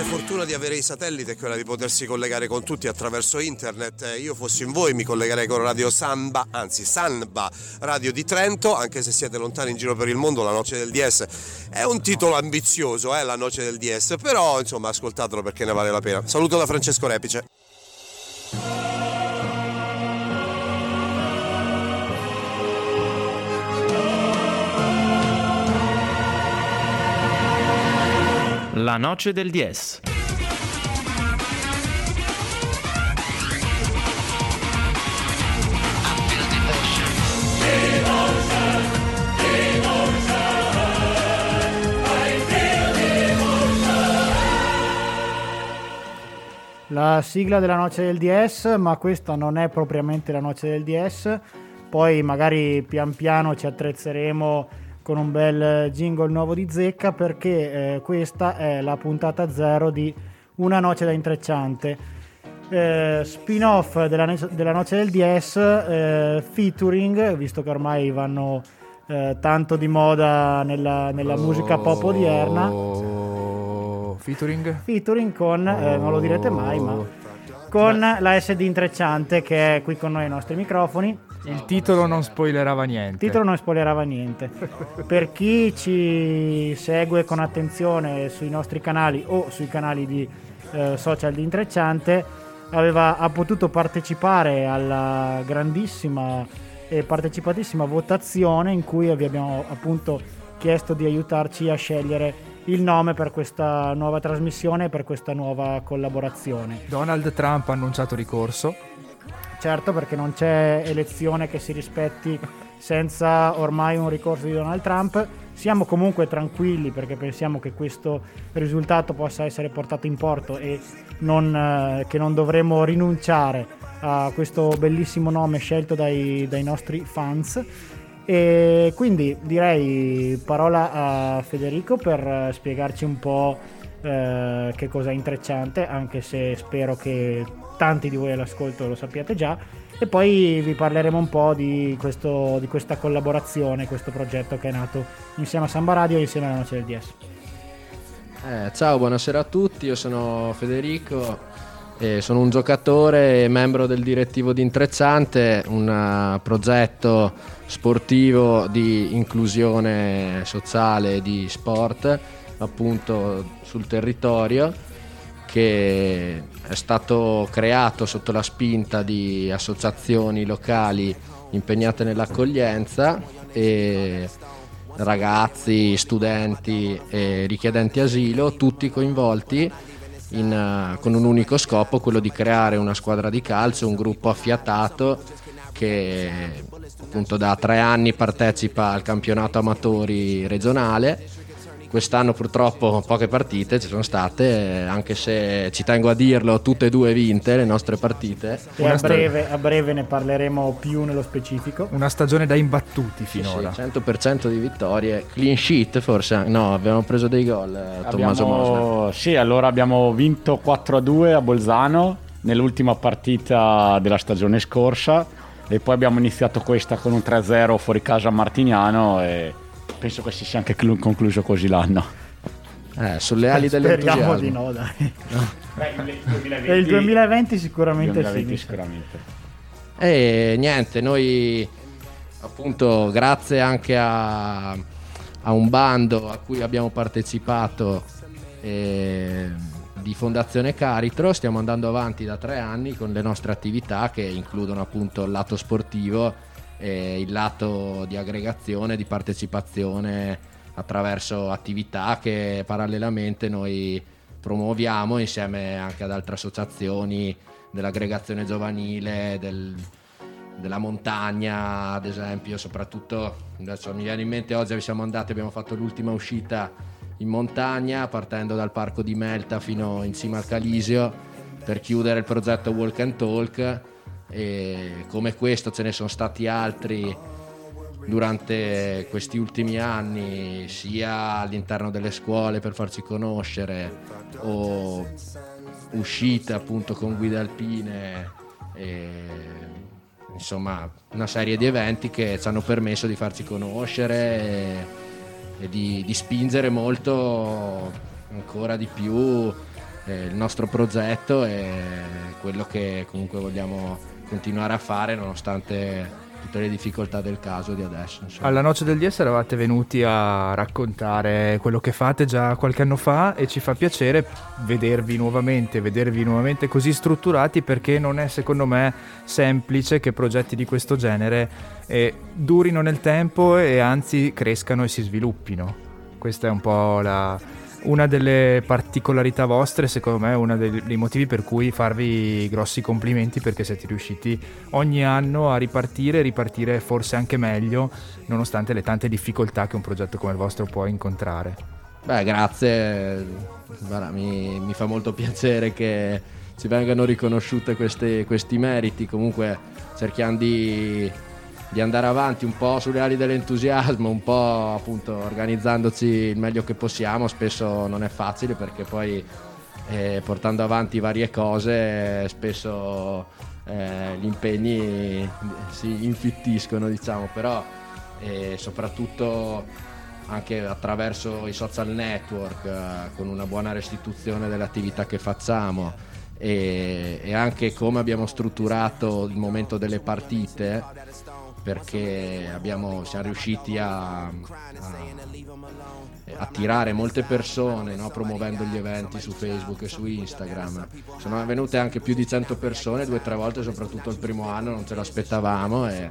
grande fortuna di avere i satelliti è quella di potersi collegare con tutti attraverso internet. Eh, io fossi in voi mi collegherei con Radio Samba, anzi Sanba Radio di Trento, anche se siete lontani in giro per il mondo, La Noce del DS è un titolo ambizioso, eh, La Noce del DS, però insomma ascoltatelo perché ne vale la pena. Saluto da Francesco Repice. La noce del DS. La sigla della noce del DS, ma questa non è propriamente la noce del DS. Poi magari pian piano ci attrezzeremo con un bel jingle nuovo di zecca perché eh, questa è la puntata zero di Una noce da intrecciante. Eh, spin-off della, della, noce del DS, eh, featuring, visto che ormai vanno eh, tanto di moda nella, nella oh, musica pop odierna. Featuring? Featuring con, oh, non lo direte mai, ma con la SD intrecciante che è qui con noi ai nostri microfoni il titolo non spoilerava niente. Il titolo non spoilerava niente. per chi ci segue con attenzione sui nostri canali o sui canali di eh, social di Intrecciante, aveva, ha potuto partecipare alla grandissima e partecipatissima votazione in cui vi abbiamo appunto chiesto di aiutarci a scegliere il nome per questa nuova trasmissione e per questa nuova collaborazione. Donald Trump ha annunciato ricorso certo perché non c'è elezione che si rispetti senza ormai un ricorso di Donald Trump. Siamo comunque tranquilli perché pensiamo che questo risultato possa essere portato in porto e non, eh, che non dovremo rinunciare a questo bellissimo nome scelto dai, dai nostri fans. E quindi direi parola a Federico per spiegarci un po' eh, che cosa è intrecciante, anche se spero che tanti di voi all'ascolto lo sappiate già, e poi vi parleremo un po' di, questo, di questa collaborazione, questo progetto che è nato insieme a Samba Radio e insieme alla Noce del DS. Eh, ciao, buonasera a tutti, io sono Federico, eh, sono un giocatore e membro del direttivo di Intrecciante, un uh, progetto sportivo di inclusione sociale e di sport appunto sul territorio che è stato creato sotto la spinta di associazioni locali impegnate nell'accoglienza e ragazzi, studenti e richiedenti asilo, tutti coinvolti in, uh, con un unico scopo, quello di creare una squadra di calcio, un gruppo affiatato che appunto da tre anni partecipa al campionato amatori regionale Quest'anno purtroppo poche partite ci sono state, anche se ci tengo a dirlo, tutte e due vinte le nostre partite. E a breve, a breve, ne parleremo più nello specifico. Una stagione da imbattuti finora. Sì, 100% di vittorie, clean sheet forse, no, abbiamo preso dei gol eh, Tommaso Mosna. Sì, allora abbiamo vinto 4-2 a Bolzano nell'ultima partita della stagione scorsa e poi abbiamo iniziato questa con un 3-0 fuori casa a Martignano e penso che si sia anche concluso così l'anno. Eh, sulle ali dell'entusiasmo. Speriamo di no, dai. Beh, il 2020, il 2020 sicuramente 2020 sì. Sicuramente. E niente, noi appunto grazie anche a, a un bando a cui abbiamo partecipato eh, di Fondazione Caritro stiamo andando avanti da tre anni con le nostre attività che includono appunto il lato sportivo e il lato di aggregazione, di partecipazione attraverso attività che parallelamente noi promuoviamo insieme anche ad altre associazioni dell'aggregazione giovanile, del, della montagna ad esempio, soprattutto adesso mi viene in mente oggi siamo andati, abbiamo fatto l'ultima uscita in montagna partendo dal parco di Melta fino in cima al Calisio per chiudere il progetto Walk and Talk e come questo ce ne sono stati altri durante questi ultimi anni sia all'interno delle scuole per farci conoscere o uscite appunto con guide alpine e, insomma una serie di eventi che ci hanno permesso di farci conoscere e, e di, di spingere molto ancora di più eh, il nostro progetto e quello che comunque vogliamo continuare a fare nonostante tutte le difficoltà del caso di adesso. Insomma. Alla Noce del DS eravate venuti a raccontare quello che fate già qualche anno fa e ci fa piacere vedervi nuovamente, vedervi nuovamente così strutturati perché non è secondo me semplice che progetti di questo genere eh, durino nel tempo e anzi crescano e si sviluppino. Questa è un po' la, una delle particolarità vostre, secondo me, è uno dei, motivi per cui farvi grossi complimenti perché siete riusciti ogni anno a ripartire ripartire forse anche meglio, nonostante le tante difficoltà che un progetto come il vostro può incontrare. Beh, grazie, mi, mi, fa molto piacere che ci vengano riconosciute queste, questi meriti, comunque cerchiamo di di andare avanti un po' sulle ali dell'entusiasmo, un po' appunto organizzandoci il meglio che possiamo, spesso non è facile perché poi eh, portando avanti varie cose spesso eh, gli impegni si infittiscono diciamo, però eh, soprattutto anche attraverso i social network eh, con una buona restituzione delle attività che facciamo e, e anche come abbiamo strutturato il momento delle partite perché abbiamo, siamo riusciti a, a attirare molte persone no? promuovendo gli eventi su Facebook e su Instagram. Sono venute anche più di 100 persone due o tre volte, soprattutto il primo anno, non ce l'aspettavamo e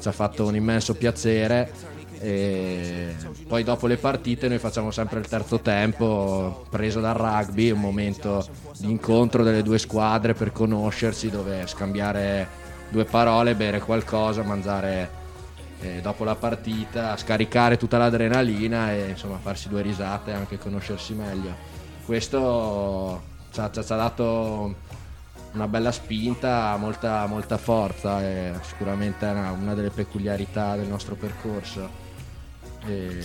ci ha fatto un immenso piacere. E poi dopo le partite noi facciamo sempre il terzo tempo preso dal rugby, un momento di incontro delle due squadre per conoscersi dove scambiare due parole, bere qualcosa, mangiare eh, dopo la partita, scaricare tutta l'adrenalina e insomma farsi due risate e anche conoscersi meglio. Questo ci ha, ci ha dato una bella spinta, molta, molta forza e sicuramente una, una, delle peculiarità del nostro percorso. E...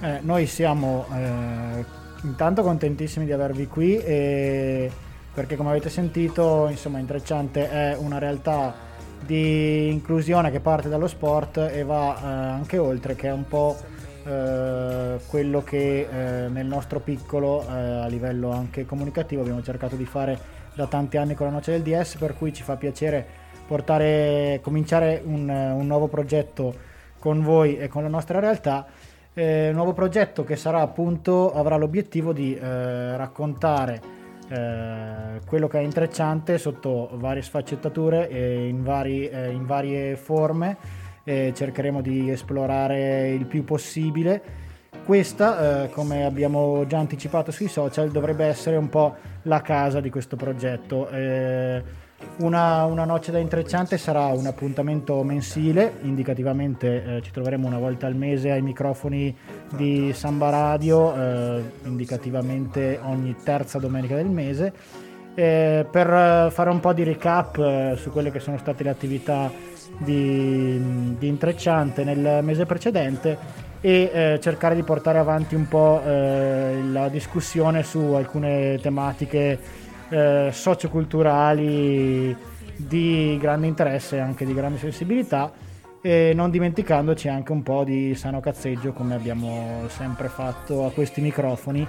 Eh, noi siamo eh, intanto contentissimi di avervi qui e perché come avete sentito insomma Intrecciante è una realtà di inclusione che parte dallo sport e va eh, anche oltre che è un po' eh, quello che eh, nel nostro piccolo eh, a livello anche comunicativo abbiamo cercato di fare da tanti anni con la Noce del DS per cui ci fa piacere portare, cominciare un, un nuovo progetto con voi e con la nostra realtà. Eh, nuovo progetto che sarà appunto avrà l'obiettivo di eh, raccontare eh, quello che è intrecciante sotto varie sfaccettature e in, vari, eh, in varie forme e cercheremo di esplorare il più possibile. Questa, eh, come abbiamo già anticipato sui social, dovrebbe essere un po' la casa di questo progetto. Eh, una, una, noce da intrecciante sarà un appuntamento mensile, indicativamente eh, ci troveremo una volta al mese ai microfoni di Samba Radio, eh, indicativamente ogni terza domenica del mese, eh, per fare un po' di recap eh, su quelle che sono state le attività di, di intrecciante nel mese precedente e eh, cercare di portare avanti un po' eh, la discussione su alcune tematiche eh, socioculturali di grande interesse e anche di grande sensibilità. E non dimenticandoci anche un po' di sano cazzeggio come abbiamo sempre fatto a questi microfoni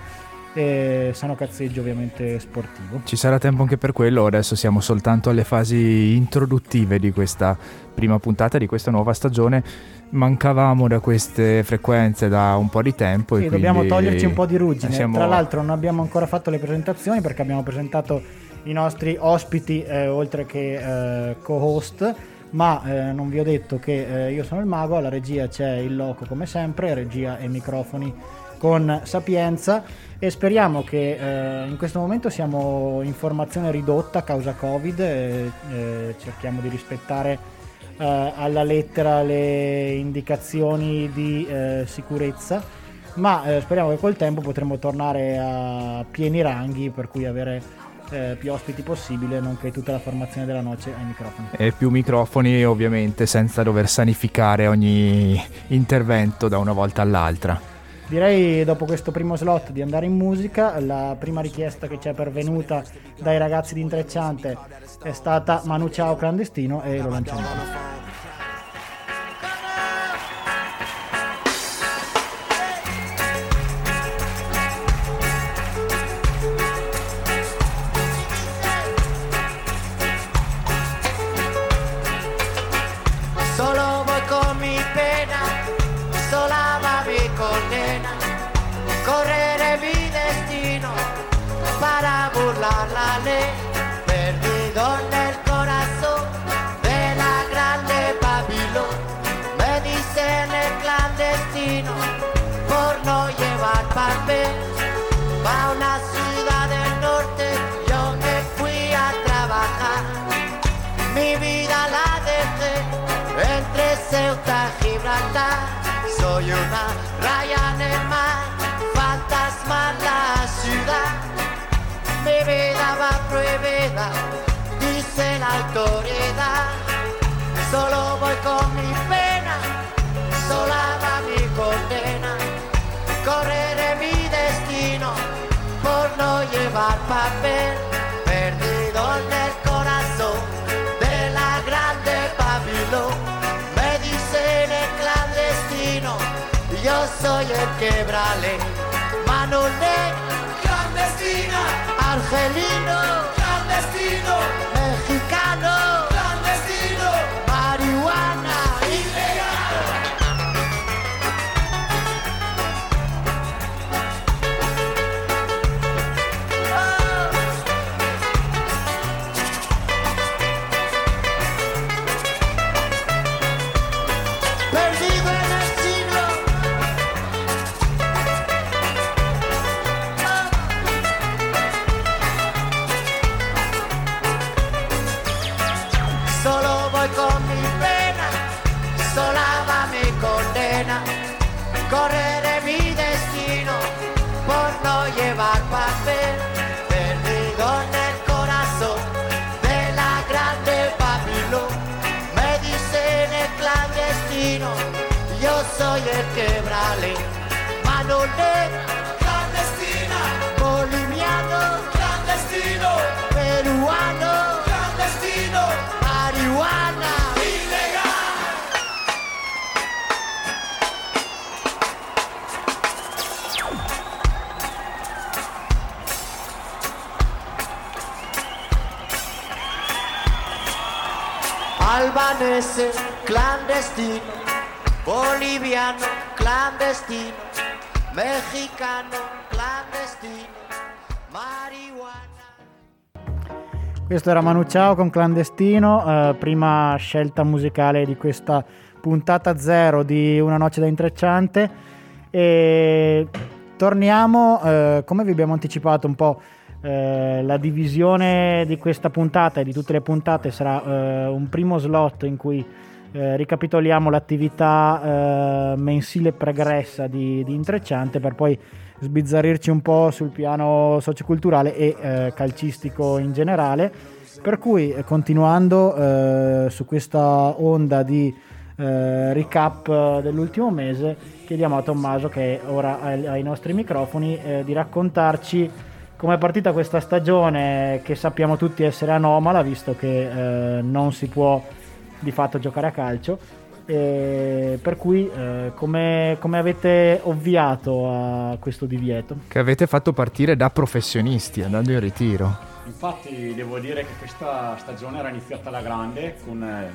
e sano cazzeggio ovviamente sportivo. Ci sarà tempo anche per quello, adesso siamo soltanto alle fasi introduttive di questa prima puntata di questa nuova stagione mancavamo da queste frequenze da un po' di tempo. Sì, e dobbiamo toglierci un po' di ruggine. Siamo... Tra l'altro non abbiamo ancora fatto le presentazioni perché abbiamo presentato i nostri ospiti eh, oltre che eh, co-host. Ma eh, non vi ho detto che eh, io sono il mago, alla regia c'è il loco come sempre, regia e microfoni con sapienza e speriamo che eh, in questo momento siamo in formazione ridotta a causa Covid, eh, cerchiamo di rispettare eh, alla lettera le indicazioni di eh, sicurezza, ma eh, speriamo che col tempo potremo tornare a pieni ranghi per cui avere eh, più ospiti possibile, nonché tutta la formazione della noce ai microfoni. E più microfoni ovviamente senza dover sanificare ogni intervento da una volta all'altra. Direi dopo questo primo slot di andare in musica, la prima richiesta che ci è pervenuta dai ragazzi di Intrecciante è stata Manu Ciao clandestino e lo lanciamo. Soy una raya en el mar, fantasma la ciudad. Mi vida va prohibida, dice la autoridad. Solo voy con mi pena, sola va mi condena. Correré mi destino por no llevar papel, perdido en el soy el quebrale. Manolé, clandestina, argelino, clandestino, clandestino, mexicano, clandestino, marihuana. Questo era Manu Ciao con Clandestino, eh, prima scelta musicale di questa puntata zero di Una noce da intrecciante. E torniamo, eh, come vi abbiamo anticipato un po', eh, la divisione di questa puntata e di tutte le puntate sarà eh, un primo slot in cui eh, ricapitoliamo l'attività eh, mensile pregressa di, di Intrecciante per poi sbizzarrirci un po' sul piano socioculturale e eh, calcistico in generale. Per cui, eh, continuando eh, su questa onda di recap dell'ultimo mese, chiediamo a Tommaso, che è ora ai, ai nostri microfoni, di raccontarci come è partita questa stagione che sappiamo tutti essere anomala, visto che non si può di fatto giocare a calcio. E per cui eh, come, come avete ovviato a questo divieto? Che avete fatto partire da professionisti andando in ritiro. Infatti devo dire che questa stagione era iniziata alla grande con, eh,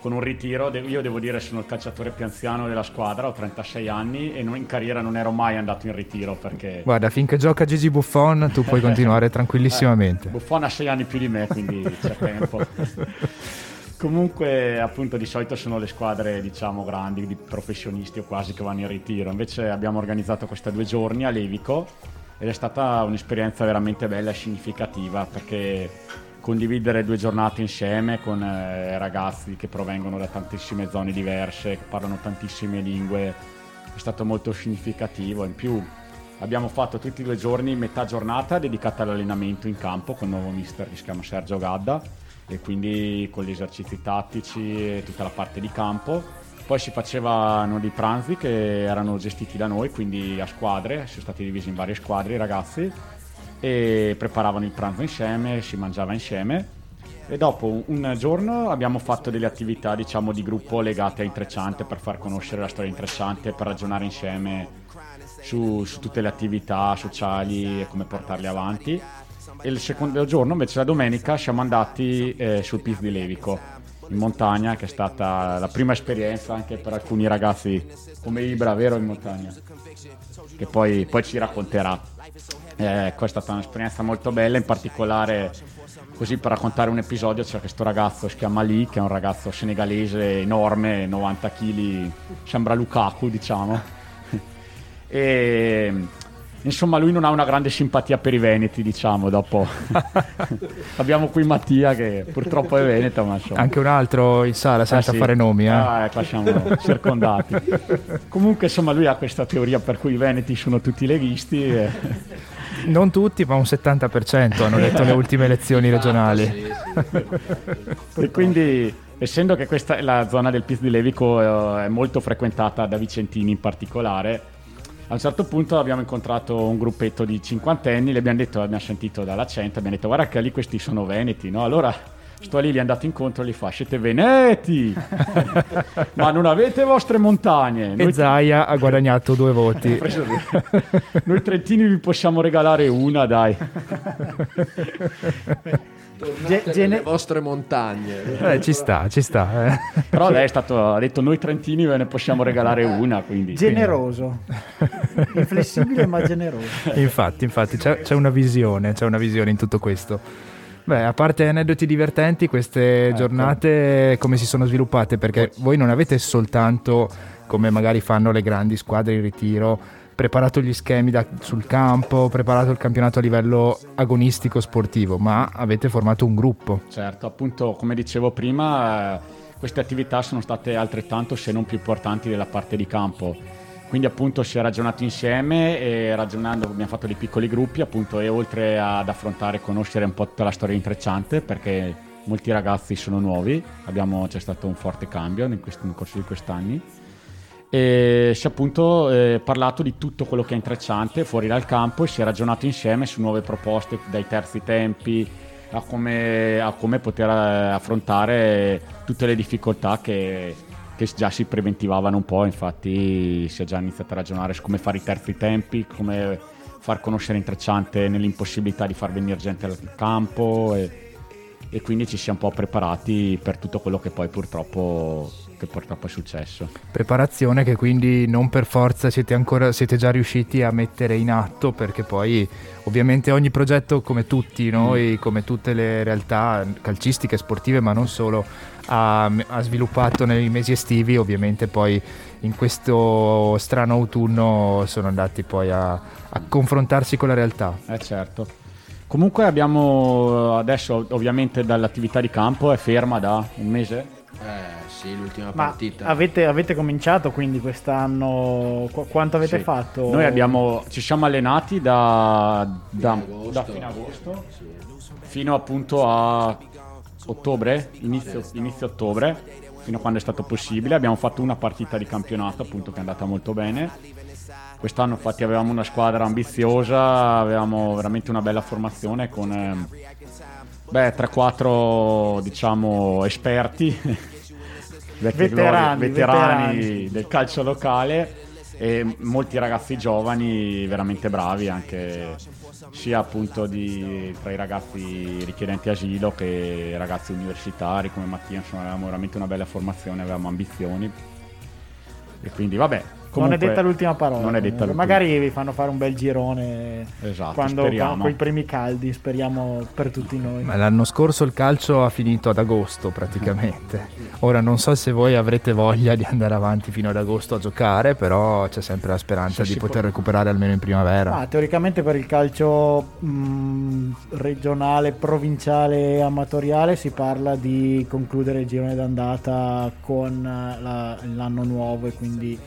con un ritiro. Io devo dire sono il calciatore più anziano della squadra, ho 36 anni e non- in carriera non ero mai andato in ritiro perché Guarda, finché gioca Gigi Buffon tu puoi continuare tranquillissimamente. Buffon ha 6 anni più di me, quindi c'è tempo. Comunque, appunto, di solito sono le squadre, diciamo, grandi, di professionisti o quasi che vanno in ritiro. Invece abbiamo organizzato questa due giorni a Levico ed è stata un'esperienza veramente bella e significativa perché condividere due giornate insieme con eh, ragazzi che provengono da tantissime zone diverse, che parlano tantissime lingue, è stato molto significativo. In più abbiamo fatto tutti i due giorni metà giornata dedicata all'allenamento in campo con il nuovo mister che si chiama Sergio Gadda e quindi con gli esercizi tattici e tutta la parte di campo. Poi si facevano dei pranzi che erano gestiti da noi, quindi a squadre, sono stati divisi in varie squadre i ragazzi e preparavano il pranzo insieme, si mangiava insieme. E dopo un- giorno abbiamo fatto delle attività diciamo di gruppo legate a Intrecciante per far conoscere la storia Intrecciante, per ragionare insieme su, su tutte le attività sociali e come portarle avanti. E il secondo giorno, invece la domenica, siamo andati eh, sul PIF di Levico, in montagna, che è stata la prima esperienza anche per alcuni ragazzi come Ibra, vero in montagna? Che poi, poi ci racconterà. Eh, è stata un'esperienza molto bella, in particolare così per raccontare un episodio c'è questo ragazzo, si chiama Lee, che è un ragazzo senegalese enorme, 90 kg, sembra Lukaku diciamo. e insomma lui non ha una grande simpatia per i veneti diciamo dopo abbiamo qui Mattia che purtroppo è veneto ma insomma Anche un altro in sala senza Ah, sì. fare nomi, eh. Ah, ecco, siamo circondati. Comunque, insomma, lui ha questa teoria per cui i veneti sono tutti leghisti. e- Non tutti, ma un 70% hanno detto le ultime elezioni regionali. E quindi, essendo che questa è la zona del Piz di Levico eh, è molto frequentata da vicentini in particolare, a un certo punto abbiamo incontrato un gruppetto di cinquantenni, le abbiamo detto, abbiamo sentito dall'accento, abbiamo detto guarda che lì questi sono veneti, no? Allora sto lì, gli è andato incontro e gli fa siete veneti, ma non avete vostre montagne. E Zaia ha guadagnato due voti. Noi trentini vi possiamo regalare una, dai. Ge- gene- le vostre montagne. Eh, ci sta, ci sta. eh. Però lei è stato, ha detto noi trentini ve ne possiamo regalare una, quindi... generoso. Inflessibile ma generoso. Infatti, infatti, c'è, c'è una visione, c'è una visione in tutto questo. Beh, a parte aneddoti divertenti, queste giornate come si sono sviluppate? Perché voi non avete soltanto, come magari fanno le grandi squadre in ritiro, preparato gli schemi da- sul campo, preparato il campionato a livello agonistico sportivo, ma avete formato un gruppo. Certo, appunto, come dicevo prima, queste attività sono state altrettanto, se non più importanti, della parte di campo. Quindi appunto si è ragionato insieme e ragionando abbiamo fatto dei piccoli gruppi appunto e oltre ad affrontare e conoscere un po' tutta la storia intrecciante perché molti ragazzi sono nuovi, abbiamo, c'è stato un forte cambio nel corso di quest'anni e si è appunto eh, parlato di tutto quello che è intrecciante fuori dal campo e si è ragionato insieme su nuove proposte dai terzi tempi a come, a come poter eh, affrontare tutte le difficoltà che, che già si preventivavano un po', infatti si è già iniziato a ragionare su come fare i terzi tempi, come far conoscere intrecciante nell'impossibilità di far venire gente al campo e, e quindi ci siamo un po' preparati per tutto quello che poi purtroppo, che purtroppo è successo. Preparazione che quindi non per forza siete, ancora, siete già riusciti a mettere in atto perché poi ovviamente ogni progetto come tutti noi, come tutte le realtà calcistiche, sportive ma non solo, ha, ha sviluppato nei mesi estivi ovviamente poi in questo strano autunno sono andati poi a, a confrontarsi con la realtà. Eh certo. Comunque abbiamo adesso ovviamente dall'attività di campo è ferma da un mese. Eh, sì, l'ultima Ma partita. avete, avete cominciato quindi quest'anno? Qu- quanto avete Sì. fatto? Noi abbiamo, ci siamo allenati da, da, agosto. da fine agosto fino appunto a ottobre, inizio, inizio ottobre, fino a quando è stato possibile. Abbiamo fatto una partita di campionato appunto che è andata molto bene. Quest'anno infatti avevamo una squadra ambiziosa, avevamo veramente una bella formazione con ehm, beh, 3-4 diciamo esperti, Veterani, glorie, veterani veterani. del calcio locale e molti ragazzi giovani veramente bravi anche sia appunto di, tra i ragazzi richiedenti asilo che ragazzi universitari come Mattia, insomma avevamo veramente una bella formazione, avevamo ambizioni e quindi vabbè. Non è comunque detta l'ultima parola. Non è detta l'ultima. Magari vi fanno fare un bel girone Esatto, quando con i primi caldi, speriamo per tutti noi. Ma l'anno scorso il calcio ha finito ad agosto praticamente. Ora non so se voi avrete voglia di andare avanti fino ad agosto a giocare, però c'è sempre la speranza Sì, di poter può- recuperare almeno in primavera. Ah, teoricamente per il calcio mh, regionale, provinciale e amatoriale si parla di concludere il girone d'andata con eh, la- l'anno nuovo e quindi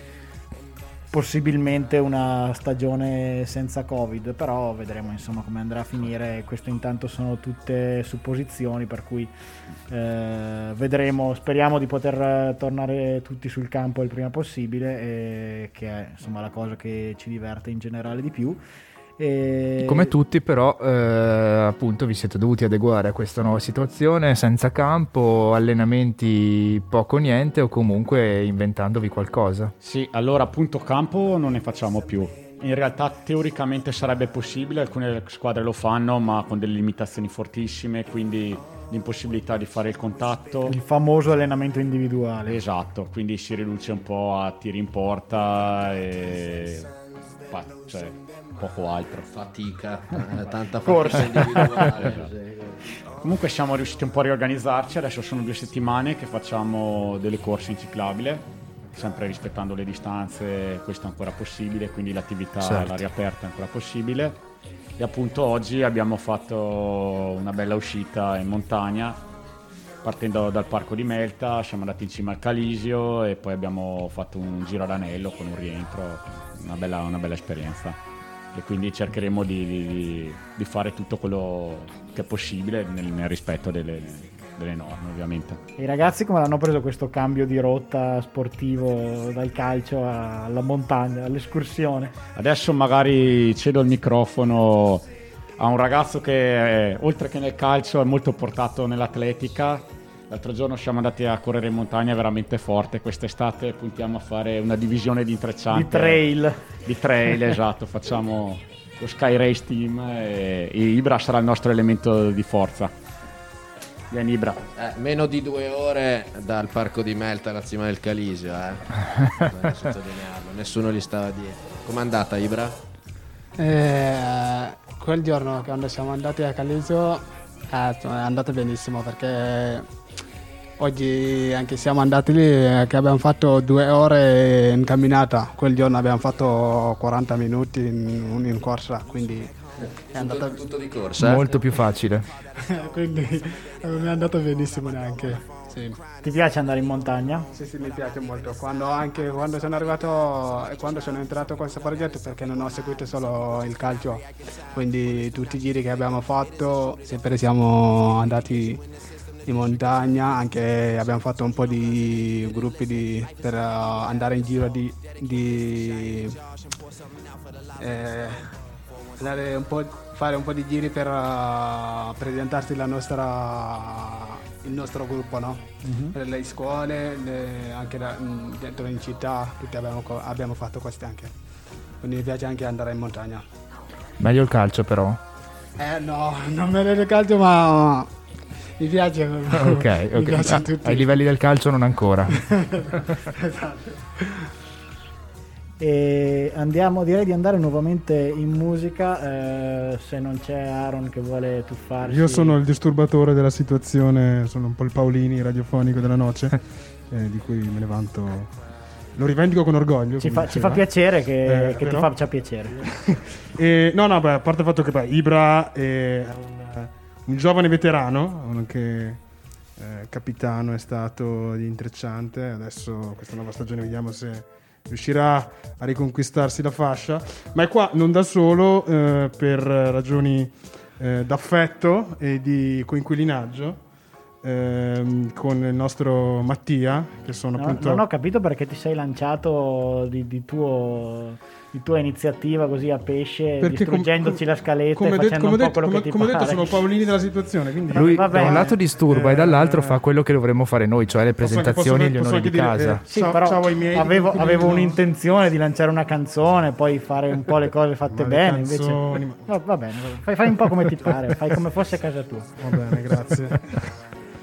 possibilmente una stagione senza covid però vedremo insomma come andrà a finire. Questo intanto sono tutte supposizioni per cui eh, vedremo. Speriamo di poter eh, tornare tutti sul campo il prima possibile e che è insomma la cosa che ci diverte in generale di più e... Come tutti però eh, appunto vi siete dovuti adeguare a questa nuova situazione senza campo, allenamenti poco o niente o comunque inventandovi qualcosa. Sì, allora appunto campo non ne facciamo più. In realtà teoricamente sarebbe possibile, alcune squadre lo fanno, ma con delle limitazioni fortissime, quindi l'impossibilità di fare il contatto. il famoso allenamento individuale Esatto, quindi si riduce un po' a tiri in porta e cioè, poco altro. Fatica, eh, tanta Corsa. fatica individuale. Comunque siamo riusciti un po' a riorganizzarci, adesso sono due settimane che facciamo delle corse in ciclabile, sempre rispettando le distanze, questo è ancora possibile, quindi l'attività Certo. all'aria aperta è ancora possibile. E appunto oggi abbiamo fatto una bella uscita in montagna, partendo dal parco di Melta, siamo andati in cima al Calisio e poi abbiamo fatto un giro ad anello con un rientro, una bella, una bella esperienza. E quindi cercheremo di, di- di fare tutto quello che è possibile nel, nel rispetto delle, delle norme, ovviamente. I ragazzi come l'hanno preso questo cambio di rotta sportivo dal calcio alla montagna, all'escursione? Adesso magari cedo il microfono a un ragazzo che, oltre che nel calcio, è molto portato nell'atletica. L'altro giorno siamo andati a correre in montagna veramente forte. Quest'estate puntiamo a fare una divisione di intrecciante. Di trail. Di trail, esatto. Facciamo lo Sky Race Team e, e Ibra sarà il nostro elemento di forza. Vieni Ibra. Eh, meno di due ore dal parco di Melta alla cima del Calisio, eh. Sottolinearlo, nessuno gli stava dietro. Com'è andata Ibra? Eh, quel giorno quando siamo andati a Calisio eh, è andato benissimo perché oggi anche siamo andati lì eh, che abbiamo fatto due ore in camminata, quel giorno abbiamo fatto 40 minuti in, in corsa, quindi è andata, Tutto, tutto di corsa? eh? Molto più facile. quindi eh, mi è andato benissimo neanche. Sì. Ti piace andare in montagna? Sì, sì, mi piace molto. Quando, anche quando sono arrivato e quando sono entrato in questo progetto, perché non ho seguito solo il calcio, quindi tutti i giri che abbiamo fatto, sempre siamo andati in montagna, anche abbiamo fatto un po' di gruppi di- per eh, andare in giro di, di eh, un po', fare un po' di giri per eh, presentarsi la nostra, il nostro gruppo, no? Per le scuole, le- anche da- mh, dentro in città, tutti abbiamo, abbiamo fatto queste anche. Quindi mi piace anche andare in montagna. Meglio il calcio però. Eh no, non me ne calcio ma mi piace. Ok, mi ok. piace Ah, tutti. ai livelli del calcio non ancora. E andiamo, direi di andare nuovamente in musica. eh, se non c'è Aaron che vuole tuffarsi. Io sono il disturbatore della situazione, sono un po' il Paolini radiofonico della noce, eh, di cui me ne vanto. Lo rivendico con orgoglio. Ci fa, ci fa piacere che, Eh, che ti faccia piacere. E, no, no, beh, a parte il fatto che beh, Ibra è un, giovane veterano, anche eh, capitano è stato di intrecciante, adesso questa nuova stagione vediamo se riuscirà a riconquistarsi la fascia, ma è qua non da solo eh, per ragioni eh, d'affetto e di coinquilinaggio ehm, con il nostro Mattia, che sono No, appunto... non ho capito perché ti sei lanciato di, di tuo, di tua iniziativa così a pesce, Perché distruggendoci com- la scaletta come e detto- facendo come un po' detto- quello come- che ti come pare. detto sono Paolini della situazione, quindi... Lui Va da un lato disturba e Eh, dall'altro fa quello che dovremmo fare noi, cioè le presentazioni e gli onori di dire, casa. eh, Sì, ciao- però ciao miei avevo, avevo no? un'intenzione di lanciare una canzone, poi fare un po' le cose fatte bene. canzoni, Invece, va, va bene, fai, fai un po' come ti pare, fai come fosse casa tua. Va bene, grazie.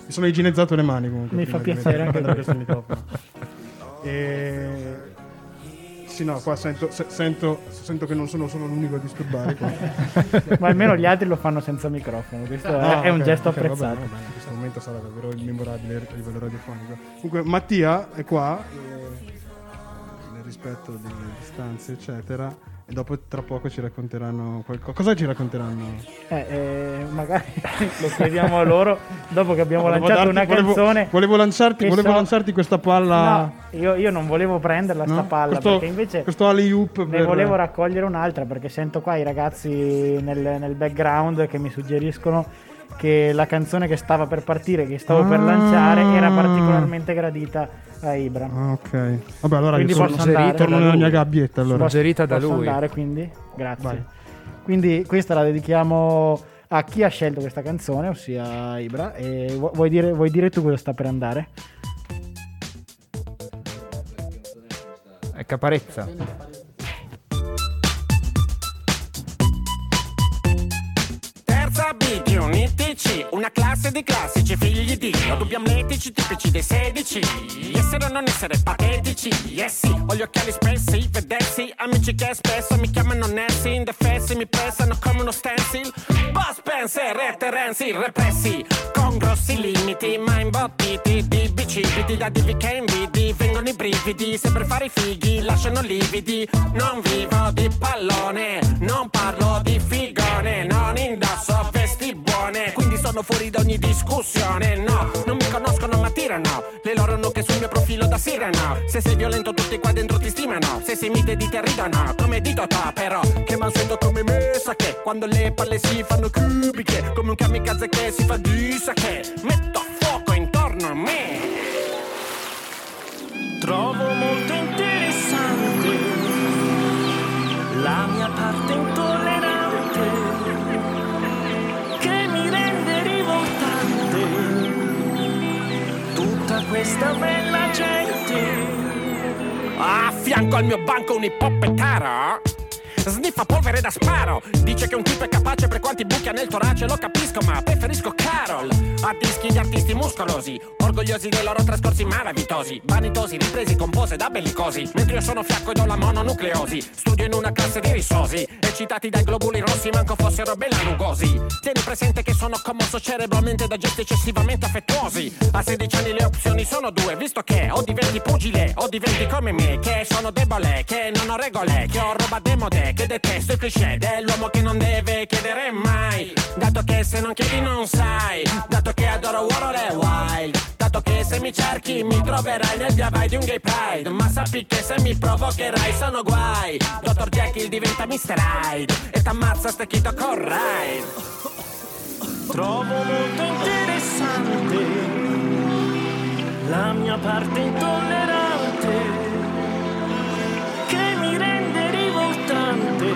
Mi sono igienizzato le mani comunque. Mi fa piacere anche prendere questo microfono. E... Sì, no, qua sento, se- sento, sento che non sono solo l'unico a disturbare. Ma almeno gli altri lo fanno senza microfono. Questo è- Ah, è, un gesto ok, va bene, apprezzato. va bene, in questo momento sarà davvero memorabile a livello radiofonico. Comunque, Mattia è qua, eh, nel rispetto delle distanze, eccetera. E dopo, tra poco, ci racconteranno qualcosa. Cosa ci racconteranno? Eh, eh, magari lo chiediamo a loro dopo che abbiamo Volevo lanciato darti- una volevo- canzone. Volevo lanciarti, volevo so- lanciarti questa palla. No, io, io non volevo prenderla sta no? palla questo, perché invece questo alley oop ne per- volevo raccogliere un'altra perché sento qua i ragazzi nel, nel background che mi suggeriscono che la canzone che stava per partire, che stavo per Ah. lanciare, era particolarmente gradita a Ibra. Ah, ok. Vabbè, allora Quindi io posso torno, andare? torno Da nella lui. mia gabbietta. Allora. Suggerita da posso lui. andare quindi? Grazie. Vai. Quindi questa la dedichiamo a chi ha scelto questa canzone, ossia Ibra. E vu- vuoi dire, vuoi dire tu cosa sta per andare? È caparezza. Che unitici, una classe di classici, figli di Dio, dubbi amletici, tipici dei sedici. Essere o non essere patetici, yes sì, ho gli occhiali spessi, vedessi, amici che spesso mi chiamano Nessi, indefessi, mi pressano come uno stencil. Boss Spencer e Terenzi, repressi, con grossi limiti, ma imbottiti di bicipiti, da divi che invidi, vengono i brividi, se per fare i fighi lasciano lividi. Non vivo di pallone, non parlo di figone, sono fuori da ogni discussione. No, non mi conoscono ma tirano, le loro nuche sul mio profilo da sirena. Se sei violento tutti qua dentro ti stimano, se sei mite di te ridono, come dito ta però, che mansueto come me sa che, quando le palle si fanno cubiche, come un kamikaze che si fa di che metto fuoco intorno a me. Trovo molto questa bella gente. A fianco al mio banco un ippopettaro Sniffa polvere da sparo. Dice che un tipo è capace per quanti buchi ha nel torace Lo capisco ma preferisco Carol. A dischi di artisti muscolosi Orgogliosi dei loro trascorsi malavitosi Vanitosi, ripresi, compose da bellicosi. Mentre io sono fiacco ed ho la mononucleosi. Studio in una classe di risosi. Eccitati dai globuli rossi manco fossero belanugosi Tieni presente che sono commosso cerebralmente da gesti eccessivamente affettuosi. A 16 anni le opzioni sono due Visto che o diventi pugile o diventi come me Che sono debole, che non ho regole Che ho roba demode, che detesto il cliché Dell'uomo che non deve chiedere mai. Dato che se non chiedi non sai Dato che adoro Warhol e Wild. Dato che se mi cerchi mi troverai nel via vai di un gay pride. Ma sappi che se mi provocherai sono guai. Dottor Jekyll diventa Mr. Hyde E t'ammazza stecchito con ride Trovo molto interessante la mia parte intollerante che mi rende rivoltante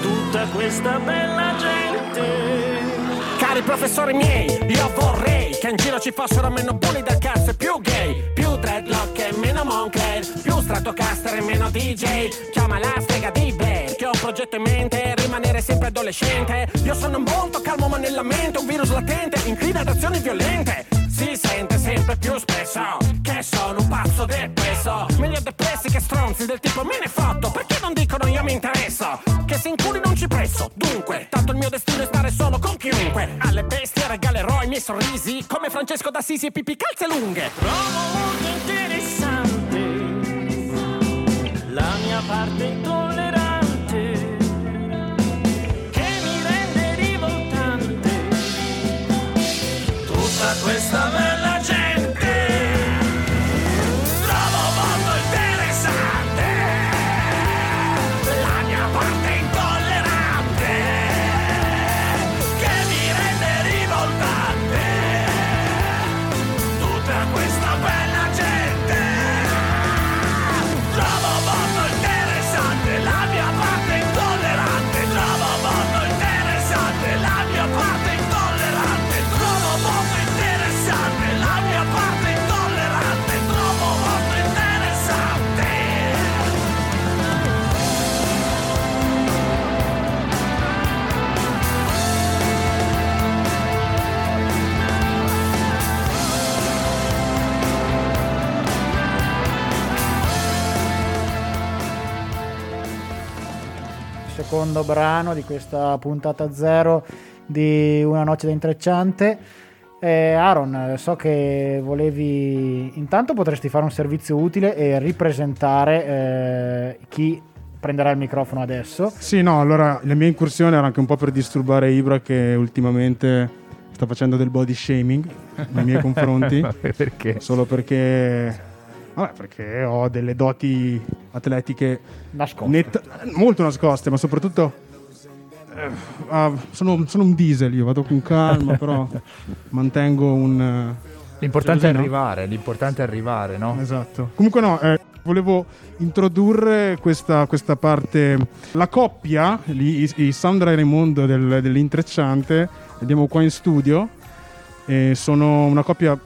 tutta questa bella gente. Cari professori miei, io vorrei che in giro ci fossero meno bulli del cazzo e più gay, più dreadlock e meno Moncler, più Stratocaster e meno DJ. Chiama la strega di Blair, che ho un progetto in mente, rimanere sempre adolescente. Io sono molto calmo ma nella mente un virus latente, inclina ad azioni violente. Si sente sempre più spesso che sono un pazzo depresso. Meglio depressi che stronzi del tipo me ne fatto, perché non dicono io mi interesso? Che se in culi non ci presso, dunque, tanto il mio destino è stare solo con chiunque. Alle bestie regalerò i miei sorrisi, come Francesco d'Assisi e Pipi calze lunghe. Trovo molto interessante la mia parte intollerante tutta questa bella secondo brano di questa puntata zero di Una noce da intrecciante. Eh, Aaron, so che volevi. Intanto potresti fare un servizio utile e ripresentare eh, chi prenderà il microfono adesso. Sì, no, allora la mia incursione era anche un po' per disturbare Ibra che ultimamente sta facendo del body shaming nei miei confronti. Perché? Solo perché... Vabbè, perché ho delle doti atletiche Nascoste. netta- molto nascoste, ma soprattutto ah, sono, sono un diesel, io vado con calma, però mantengo un... eh, L'importante è così, no? arrivare, l'importante è arrivare, no? Esatto. Comunque no, eh, volevo introdurre questa, questa parte. La coppia, gli- i, i Sandra e Raimondo del- dell'intrecciante, abbiamo qua in studio. E sono una coppia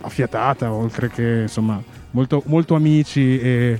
affiatata, oltre che insomma molto, molto amici e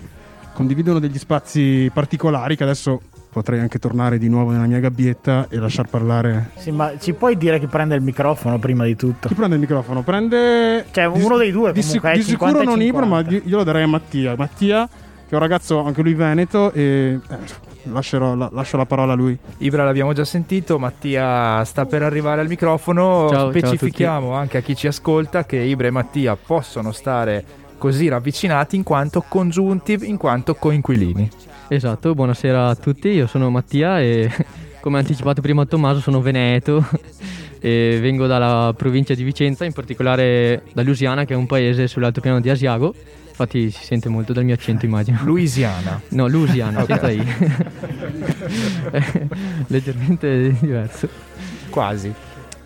condividono degli spazi particolari che adesso potrei anche tornare di nuovo nella mia gabbietta e lasciar parlare. Sì, ma ci puoi dire chi prende il microfono prima di tutto? Chi prende il microfono? Prende. Cioè, uno dei due Di, comunque, sic- è di sicuro 50 non Ibra, ma 50. io lo darei a Mattia. Mattia, che è un ragazzo anche lui veneto, e eh, lascerò la- lascio la parola a lui. Ibra l'abbiamo già sentito, Mattia sta per arrivare al microfono. Ciao, ciao a Specifichiamo anche a chi ci ascolta che Ibra e Mattia possono stare così ravvicinati in quanto congiunti, in quanto coinquilini. Esatto, buonasera a tutti, io sono Mattia e come anticipato prima Tommaso sono veneto e vengo dalla provincia di Vicenza, in particolare da Lusiana che è un paese sull'altopiano di Asiago, infatti si sente molto dal mio accento immagino. Louisiana. No, Lusiana, Ok. senza I. Leggermente diverso. Quasi.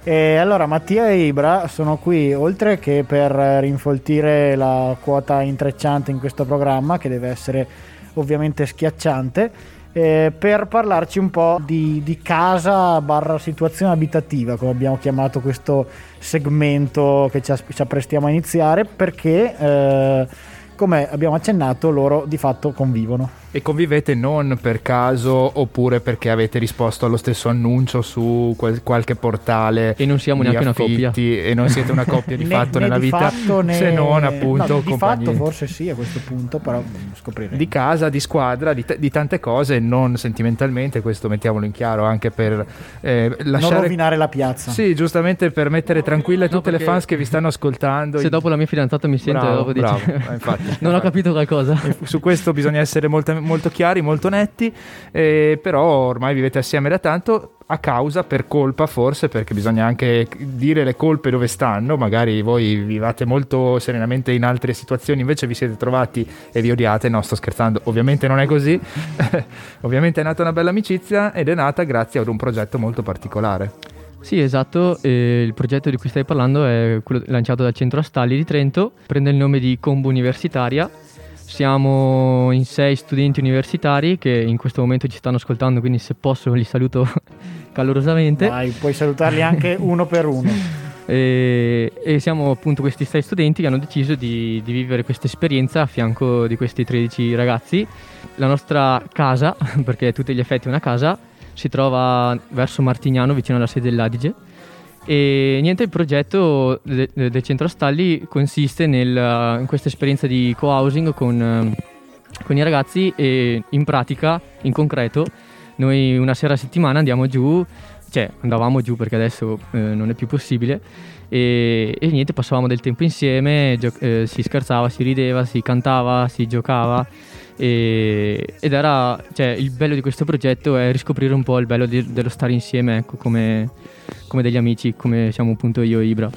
E allora Mattia e Ibra sono qui oltre che per rinfoltire la quota intrecciante in questo programma che deve essere ovviamente schiacciante eh, per parlarci un po' di, di casa barra situazione abitativa come abbiamo chiamato questo segmento che ci, ci apprestiamo a iniziare perché eh, come abbiamo accennato loro di fatto convivono E convivete non per caso oppure perché avete risposto allo stesso annuncio su qual- qualche portale E non siamo neanche una coppia. affitti E non siete una coppia di Né- fatto né nella di vita, fatto, né- se non appunto no, di compagni fatto forse sì a questo punto però scopriremo di casa, di squadra, di, t- di tante cose, non sentimentalmente, questo mettiamolo in chiaro anche per eh, non lasciare... rovinare la piazza Sì, giustamente per mettere tranquille tutte le perché fans che vi stanno ascoltando. Se dopo la mia fidanzata mi sente Bravo, dopo dice bravo, eh, infatti. non ho capito qualcosa. Su questo bisogna essere molto, molto chiari, molto netti, eh, però ormai vivete assieme da tanto a causa, per colpa forse, perché bisogna anche dire le colpe dove stanno, magari voi vivate molto serenamente in altre situazioni, invece vi siete trovati e vi odiate, no sto scherzando, ovviamente non è così, ovviamente è nata una bella amicizia ed è nata grazie ad un progetto molto particolare. Sì, esatto, e il progetto di cui stai parlando è quello lanciato dal Centro Astalli di Trento, prende il nome di Combo Universitaria. Siamo in sei studenti universitari che in questo momento ci stanno ascoltando, quindi se posso li saluto calorosamente. Vai, puoi salutarli anche uno per uno E, e siamo appunto questi sei studenti che hanno deciso di, di vivere questa esperienza a fianco di questi 13 ragazzi. La nostra casa, perché a tutti gli effetti è una casa, si trova verso Martignano, vicino alla sede dell'Adige. E niente, il progetto de- de- del centro Astalli consiste nel- in questa esperienza di co-housing con, eh, con i ragazzi e in pratica, in concreto, noi una sera a settimana andiamo giù, cioè andavamo giù perché adesso eh, non è più possibile e, e niente, passavamo del tempo insieme, gio- eh, si scherzava, si rideva, si cantava, si giocava e- ed era, cioè il bello di questo progetto è riscoprire un po' il bello di- dello stare insieme, ecco, come, come degli amici, come siamo appunto io e Ibra.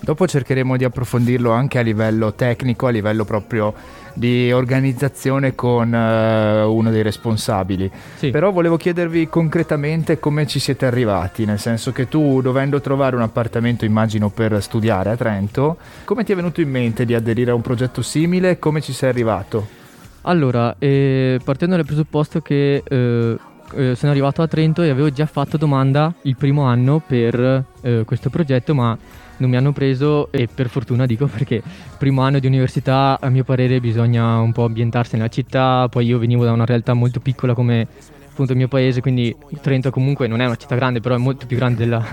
Dopo cercheremo di approfondirlo anche a livello tecnico, a livello proprio di organizzazione con eh, uno dei responsabili. Però volevo chiedervi concretamente come ci siete arrivati, nel senso che tu dovendo trovare un appartamento, immagino, per studiare a Trento, come ti è venuto in mente di aderire a un progetto simile e come ci sei arrivato? Allora, eh, partendo dal presupposto che eh, eh, sono arrivato a Trento e avevo già fatto domanda il primo anno per eh, questo progetto, ma non mi hanno preso e per fortuna dico perché primo anno di università a mio parere bisogna un po' ambientarsi nella città, poi io venivo da una realtà molto piccola come appunto il mio paese, quindi Trento comunque non è una città grande, però è molto più grande della,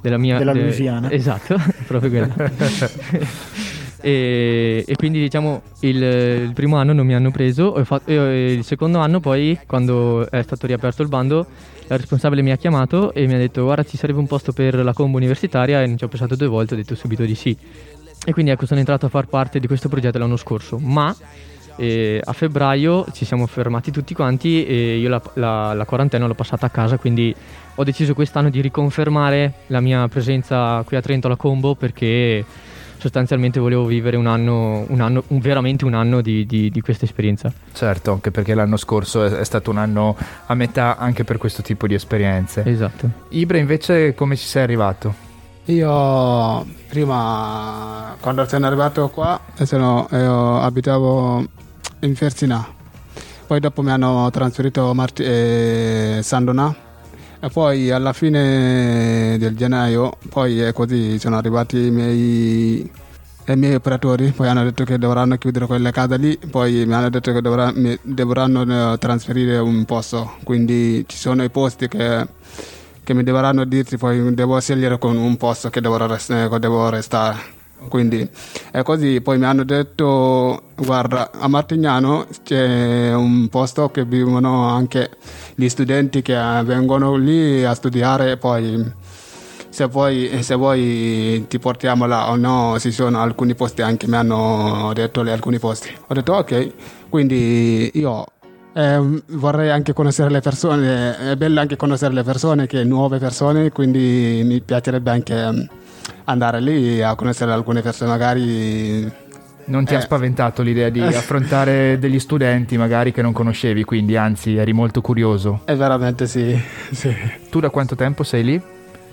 della mia... Della de- Louisiana. Esatto, proprio quella. E, e quindi diciamo il, il primo anno non mi hanno preso, ho fatto- e il secondo anno poi quando è stato riaperto il bando la responsabile mi ha chiamato e mi ha detto guarda ci sarebbe un posto per la combo universitaria? E ci ho pensato due volte, ho detto subito di sì. E quindi ecco sono entrato a far parte di questo progetto l'anno scorso, ma eh, a febbraio ci siamo fermati tutti quanti e io la, la- la quarantena l'ho passata a casa, quindi ho deciso quest'anno di riconfermare la mia presenza qui a Trento alla combo perché sostanzialmente volevo vivere un anno, un anno un- veramente un anno di, di- di questa esperienza. Certo, anche perché l'anno scorso è, è stato un anno a metà anche per questo tipo di esperienze. Esatto. Ibra invece come ci sei arrivato? Io prima, quando sono arrivato qua, sono- io abitavo in Fersinà, poi dopo mi hanno trasferito a Marti- eh, San Donà e poi alla fine del gennaio, poi è così, sono arrivati i miei, i miei operatori, poi hanno detto che dovranno chiudere quella casa lì, poi mi hanno detto che dovra- mi- dovranno eh, trasferire un posto, quindi ci sono i posti che, che mi dovranno dirsi, poi devo scegliere con un posto che devo, rest- eh, che devo restare. Quindi è così, poi mi hanno detto guarda a Martignano c'è un posto che vivono anche gli studenti che eh, vengono lì a studiare poi se vuoi, se vuoi ti portiamo là o no, ci sono alcuni posti anche, mi hanno detto lì alcuni posti. Ho detto ok, quindi io eh, vorrei anche conoscere le persone, è bello anche conoscere le persone, che nuove persone, quindi mi piacerebbe anche andare lì a conoscere alcune persone magari... Non ti ha Eh. spaventato l'idea di affrontare degli studenti magari che non conoscevi, quindi anzi eri molto curioso. È veramente sì, sì. Tu da quanto tempo sei lì?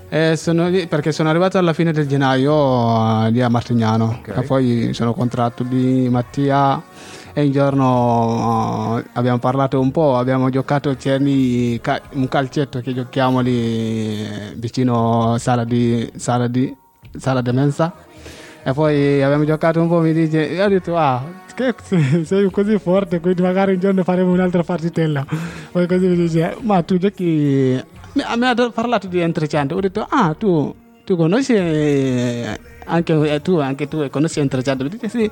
Eh, sono lì perché sono arrivato alla fine del gennaio eh, lì a Martignano e poi sono incontrato di Mattia e un giorno eh, abbiamo parlato un po', abbiamo giocato lì un calcetto che giochiamo lì eh, vicino sala di, sala di, sala di mensa. E poi abbiamo giocato un po' mi dice, io ho detto ah che sei così forte quindi magari un giorno faremo un'altra partitella poi così mi dice ma tu giochi mi, ha parlato di Entrecento. Ho detto ah tu, tu conosci eh, anche eh, tu anche tu conosci Entrecento? Mi dice sì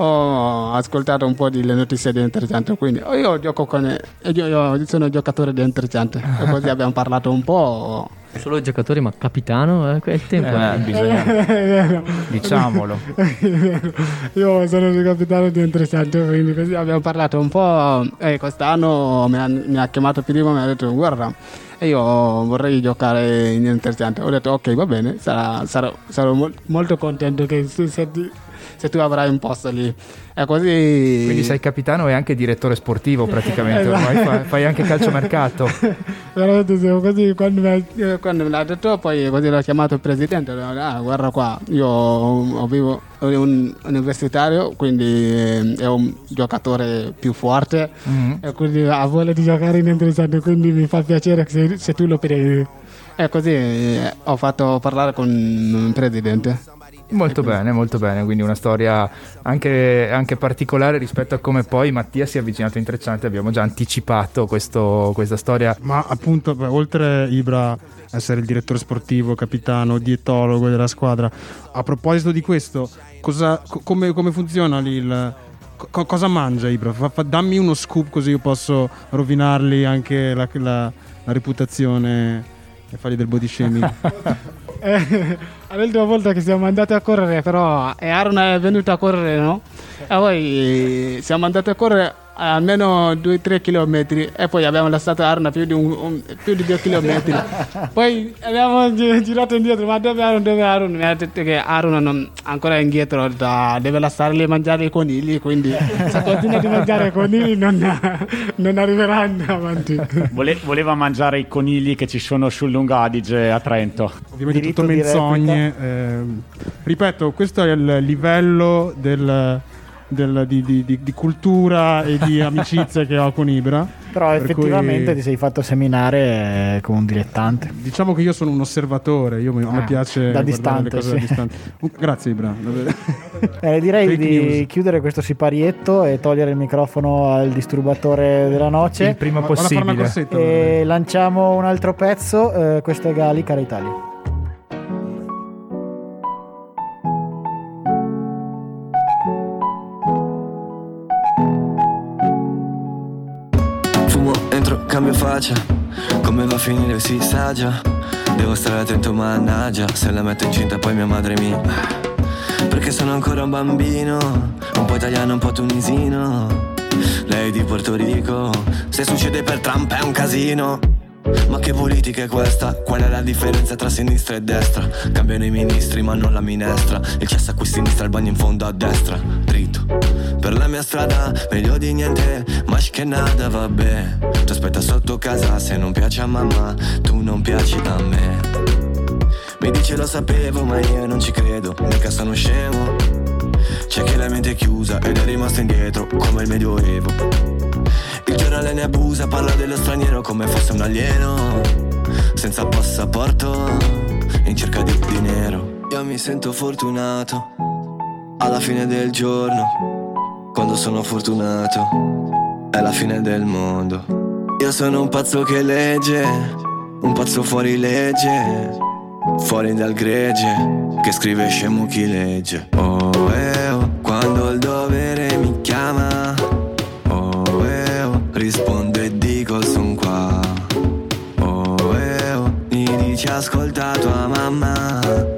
ho ascoltato un po' delle notizie di Entrecento quindi io gioco con eh, io, io sono giocatore di Entrecento e così abbiamo parlato un po' Solo giocatore, ma capitano? Eh, quel tempo. Eh, bisogna- È vero. Diciamolo. Io sono il capitano di Entrecento, quindi così abbiamo parlato un po'. E quest'anno mi ha, mi ha chiamato prima e mi ha detto guarda, io vorrei giocare in Entrecento. Ho detto ok, va bene, sarà- sarò, sarò mol- molto contento che tu- se, tu, se tu avrai un posto lì. E così... Quindi sei capitano e anche direttore sportivo praticamente, ormai fai, anche calciomercato. Veramente siamo così quando mi, ha, eh, quando me l'ha detto poi così l'ho chiamato il presidente ah, guarda qua io ho, vivo un universitario quindi eh, è un giocatore più forte Mhm. e quindi ha voglia di giocare in interessante quindi mi fa piacere se, se tu lo prendi e così eh, ho fatto parlare con il presidente Molto bene, molto bene, quindi una storia anche, anche particolare rispetto a come poi Mattia si è avvicinato a Intrecciante, abbiamo già anticipato questo- questa storia. Ma appunto, beh, oltre Ibra essere il direttore sportivo, capitano, dietologo della squadra, a proposito di questo, cosa- co- come, come funziona lì il... co- cosa mangia Ibra? Fa- fa- dammi uno scoop così io posso rovinargli anche la, la- la reputazione e fargli del body shaming. Eh, l'ultima volta che siamo andati a correre, però e Aaron è venuto a correre, no? E poi siamo andati a correre almeno 2-3 km e poi abbiamo lasciato Aaron più di, un, un- più di 2 km. poi abbiamo gi- girato indietro, ma dove Aaron? Dove Aaron? Mi ha detto che Aaron non, ancora è indietro, "Ah, deve lasciarli mangiare i conigli, quindi se continua di mangiare i conigli non, non arriveranno avanti. Vole- voleva mangiare i conigli che ci sono sul Lungo Adige a Trento. Ovviamente Diritto tutto menzogne. ehm, ripeto, questo è il livello del- del- di, di- di- di cultura e di amicizia che ho con Ibra. Però Per effettivamente cui- ti sei fatto seminare eh, come un dilettante. Diciamo che io sono un osservatore, io mi- a me Ah, piace da distante, le cose sì. da distante. Uh, Grazie Ibra. Eh, direi Fake di news. chiudere questo siparietto e togliere il microfono al disturbatore della noce. Il prima possibile. E lanciamo un altro pezzo. eh, questo è Gali, cara Italia. Cambio faccia. Come va a finire si sa già. Devo stare attento mannaggia. Se la metto incinta poi mia madre mi Perché sono ancora un bambino. Un po' italiano, un po' tunisino. Lei di Porto Rico. Se succede per Trump è un casino. Ma che politica è questa? Qual è la differenza tra sinistra e destra? Cambiano i ministri ma non la minestra. Il cesso a qui sinistra, il bagno in fondo a destra. Dritto Per la mia strada, meglio di niente Ma che nada, vabbè. Ti aspetta sotto casa se non piace a mamma Tu non piaci a me. Mi dice lo sapevo ma io non ci credo Mica sono scemo. C'è chi la mente è chiusa ed è rimasto indietro Come il medioevo. Il giornale ne abusa, parla dello straniero come fosse un alieno. Senza passaporto, in cerca di dinero. Io mi sento fortunato alla fine del giorno, quando sono fortunato, è la fine del mondo. Io sono un pazzo che legge, un pazzo fuori legge, fuori dal gregge, che scrive scemo chi legge. Oh, eh, oh, quando il dovere mi chiama, oh, eh, oh, rispondo e dico son qua. Oh, eh, oh, mi dici ascolta tua mamma.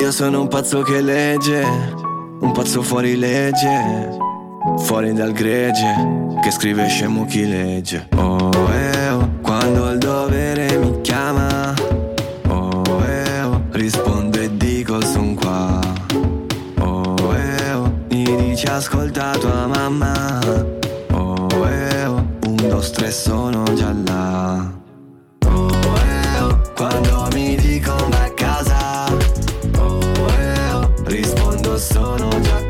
Io sono un pazzo che legge Un pazzo fuori legge Fuori dal gregge Che scrive scemo chi legge. Oh eh oh Quando il dovere mi chiama Oh eh oh Rispondo e dico son qua Oh eh oh Mi dici ascolta tua mamma Oh eh oh Un, dos, tre sono già là Rispondo sono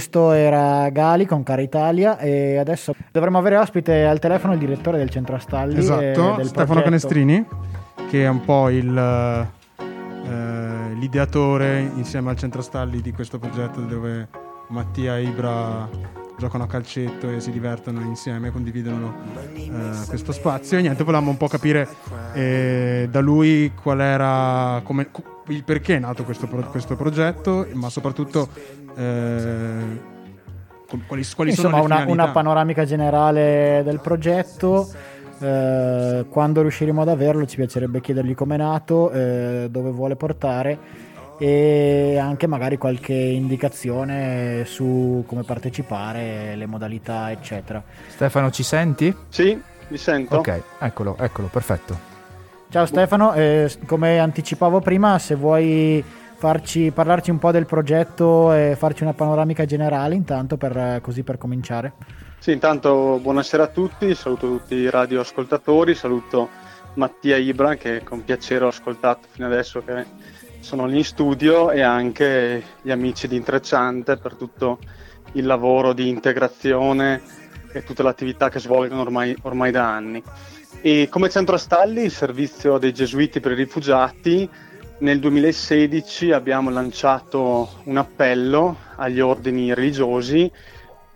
Questo era Gali con Cara Italia e adesso dovremmo avere ospite al telefono il direttore del centro Astalli. e Esatto, Stefano progetto. Canestrini, che è un po' il, eh, l'ideatore insieme al centro Stalli di questo progetto dove Mattia e Ibra giocano a calcetto e si divertono insieme, condividono eh, questo spazio. E niente, volevamo un po' capire eh, da lui qual era, come, il perché è nato questo, pro- questo progetto, ma soprattutto eh, quali, quali sono Insomma, le una, una panoramica generale del progetto. eh, quando riusciremo ad averlo, ci piacerebbe chiedergli com'è nato, eh, dove vuole portare e anche magari qualche indicazione su come partecipare, le modalità, eccetera. Stefano, ci senti? Sì, mi sento. Ok, eccolo, eccolo, perfetto. Ciao Stefano, eh, come anticipavo prima, se vuoi farci, parlarci un po' del progetto e farci una panoramica generale intanto per, così per cominciare. Sì, intanto buonasera a tutti, saluto tutti i radioascoltatori, saluto Mattia Ibra che con piacere ho ascoltato fino adesso che sono lì in studio e anche gli amici di Intrecciante per tutto il lavoro di integrazione e tutte le attività che svolgono ormai, ormai da anni. E come centro Astalli, il servizio dei gesuiti per i rifugiati, nel 2016 abbiamo lanciato un appello agli ordini religiosi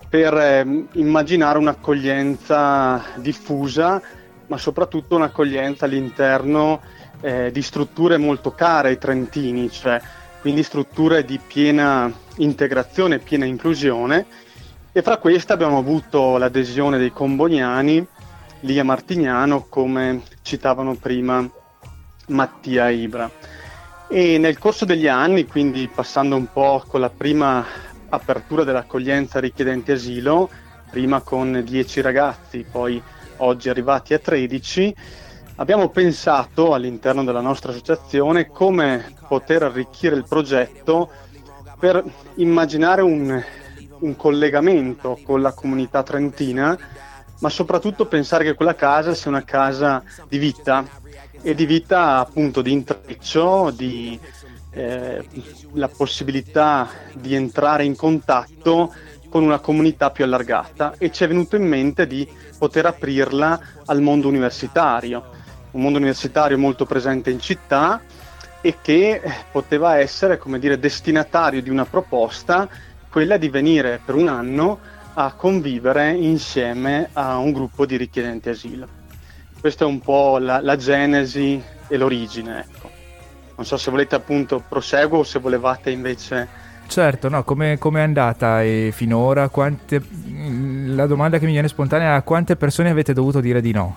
per ehm, immaginare un'accoglienza diffusa, ma soprattutto un'accoglienza all'interno eh, di strutture molto care ai trentini, cioè quindi strutture di piena integrazione, piena inclusione. E fra queste abbiamo avuto l'adesione dei comboniani lì a Martignano, come citavano prima Mattia Ibra. E nel corso degli anni, quindi passando un po' con la prima apertura dell'accoglienza richiedenti asilo, prima con 10 ragazzi, poi oggi arrivati a 13, abbiamo pensato all'interno della nostra associazione come poter arricchire il progetto per immaginare un, un collegamento con la comunità trentina, ma soprattutto pensare che quella casa sia una casa di vita e di vita appunto di intreccio, di eh, la possibilità di entrare in contatto con una comunità più allargata e ci è venuto in mente di poter aprirla al mondo universitario, un mondo universitario molto presente in città e che poteva essere, come dire, destinatario di una proposta, quella di venire per un anno a convivere insieme a un gruppo di richiedenti asilo. Questa è un po' la, la genesi e l'origine, ecco. Non so se volete appunto proseguo o se volevate invece Certo, no, come è andata e finora? Quante, la domanda che mi viene spontanea è a quante persone avete dovuto dire di no?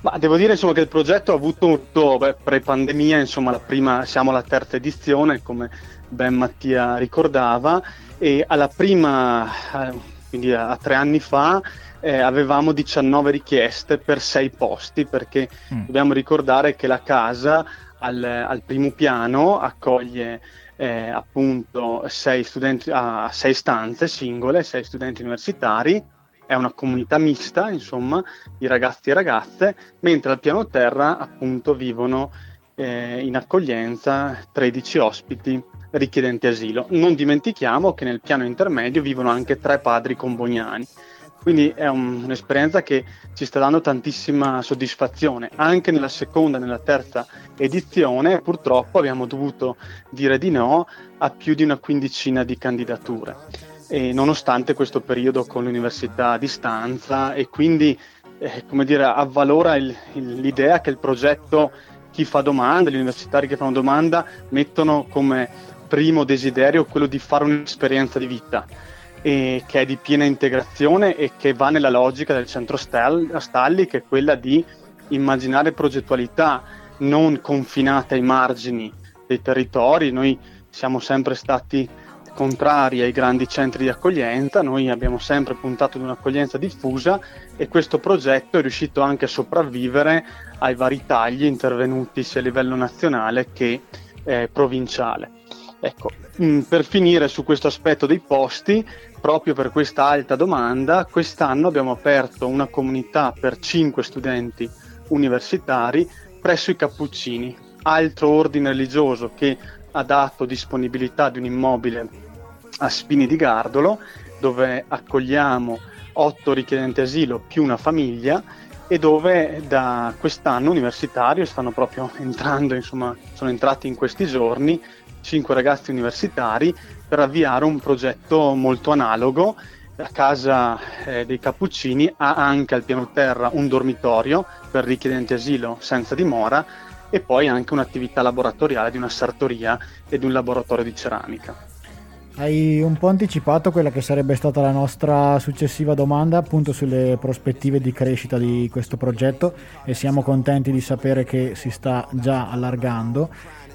Ma devo dire insomma, che il progetto ha avuto beh, pre-pandemia, insomma, la prima, siamo alla terza edizione, come ben Mattia ricordava, e alla prima, eh, quindi a, a tre anni fa, eh, avevamo 19 richieste per 6 posti, perché mm. dobbiamo ricordare che la casa al, al primo piano accoglie eh, appunto sei studenti a sei stanze singole, sei studenti universitari, è una comunità mista, insomma, di ragazzi e ragazze, mentre al piano terra appunto vivono eh, in accoglienza 13 ospiti richiedenti asilo. Non dimentichiamo che nel piano intermedio vivono anche tre padri comboniani. Quindi è un, un'esperienza che ci sta dando tantissima soddisfazione. Anche nella seconda e nella terza edizione purtroppo abbiamo dovuto dire di no a più di una quindicina di candidature. E nonostante questo periodo con l'università a distanza e quindi eh, come dire, avvalora il, il, l'idea che il progetto chi fa domanda, gli universitari che fanno domanda mettono come primo desiderio quello di fare un'esperienza di vita e che è di piena integrazione e che va nella logica del centro Stalli, che è quella di immaginare progettualità non confinate ai margini dei territori. Noi siamo sempre stati contrari ai grandi centri di accoglienza, noi abbiamo sempre puntato ad un'accoglienza diffusa e questo progetto è riuscito anche a sopravvivere ai vari tagli intervenuti sia a livello nazionale che eh, provinciale. Ecco, mh, per finire su questo aspetto dei posti, proprio per questa alta domanda, quest'anno abbiamo aperto una comunità per 5 studenti universitari presso i Cappuccini, altro ordine religioso che ha dato disponibilità di un immobile a Spini di Gardolo, dove accogliamo 8 richiedenti asilo più una famiglia e dove da quest'anno universitario stanno proprio entrando, insomma, sono entrati in questi giorni 5 ragazzi universitari per avviare un progetto molto analogo. La casa eh, dei Cappuccini ha anche al piano terra un dormitorio per richiedenti asilo senza dimora e poi anche un'attività laboratoriale di una sartoria e di un laboratorio di ceramica. Hai un po' anticipato quella che sarebbe stata la nostra successiva domanda appunto sulle prospettive di crescita di questo progetto e siamo contenti di sapere che si sta già allargando.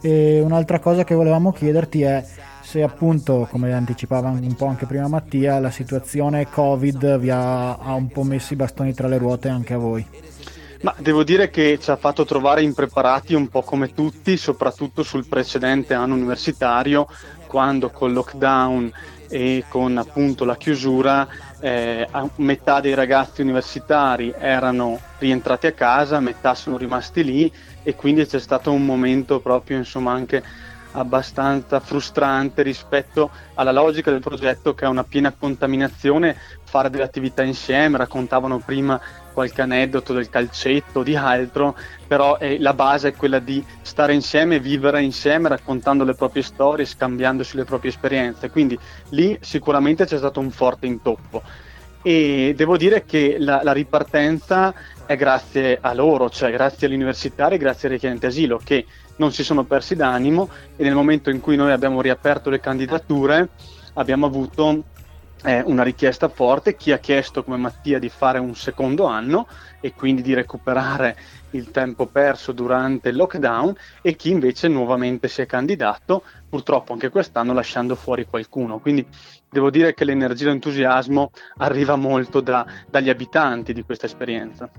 E un'altra cosa che volevamo chiederti è se appunto, come anticipava un po' anche prima Mattia, la situazione Covid vi ha, ha un po' messo i bastoni tra le ruote anche a voi. Ma devo dire che ci ha fatto trovare impreparati un po' come tutti, soprattutto sul precedente anno universitario, quando col lockdown e con appunto la chiusura eh, metà dei ragazzi universitari erano rientrati a casa, metà sono rimasti lì e quindi c'è stato un momento proprio insomma anche abbastanza frustrante rispetto alla logica del progetto che è una piena contaminazione, fare delle attività insieme, raccontavano prima qualche aneddoto del calcetto, di altro, però eh, la base è quella di stare insieme, vivere insieme, raccontando le proprie storie, scambiandosi le proprie esperienze, quindi lì sicuramente c'è stato un forte intoppo. E devo dire che la, la ripartenza è grazie a loro, cioè grazie agli universitari, grazie ai richiedenti asilo che non si sono persi d'animo. E nel momento in cui noi abbiamo riaperto le candidature abbiamo avuto eh, una richiesta forte, chi ha chiesto come Mattia di fare un secondo anno e quindi di recuperare il tempo perso durante il lockdown e chi invece nuovamente si è candidato, purtroppo anche quest'anno lasciando fuori qualcuno. Quindi devo dire che l'energia e l'entusiasmo arriva molto da, dagli abitanti di questa esperienza.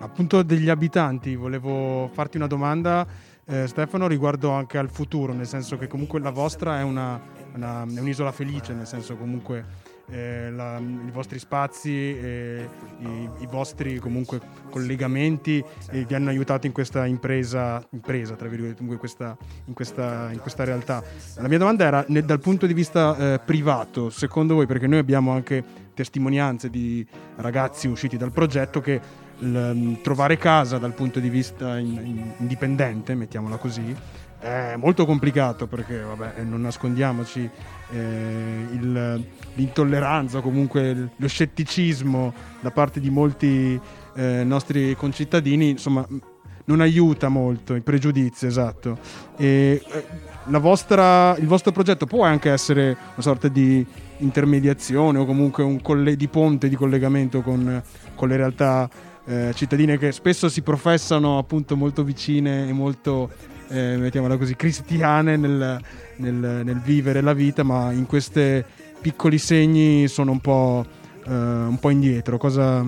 appunto degli abitanti, volevo farti una domanda, eh, Stefano, riguardo anche al futuro, nel senso che comunque la vostra è, una, una- è un'isola felice, nel senso comunque eh, la- i vostri spazi, e i, i vostri comunque collegamenti eh, vi hanno aiutato in questa impresa, impresa tra virgolette, comunque questa- in, questa, in questa realtà. La mia domanda era nel- dal punto di vista eh, privato, secondo voi, perché noi abbiamo anche testimonianze di ragazzi usciti dal progetto che l- trovare casa dal punto di vista in- in- indipendente, mettiamola così, è molto complicato perché, vabbè, eh, non nascondiamoci, eh, il- l'intolleranza comunque lo scetticismo da parte di molti eh, nostri concittadini, insomma, non aiuta molto, i pregiudizi, esatto. E, eh, vostra- il vostro progetto può anche essere una sorta di intermediazione o comunque un colle- di ponte di collegamento con, con le realtà eh, cittadine che spesso si professano appunto molto vicine e molto, eh, mettiamola così, cristiane nel, nel- nel vivere la vita, ma in questi piccoli segni sono un po', eh, un po' indietro. Cosa,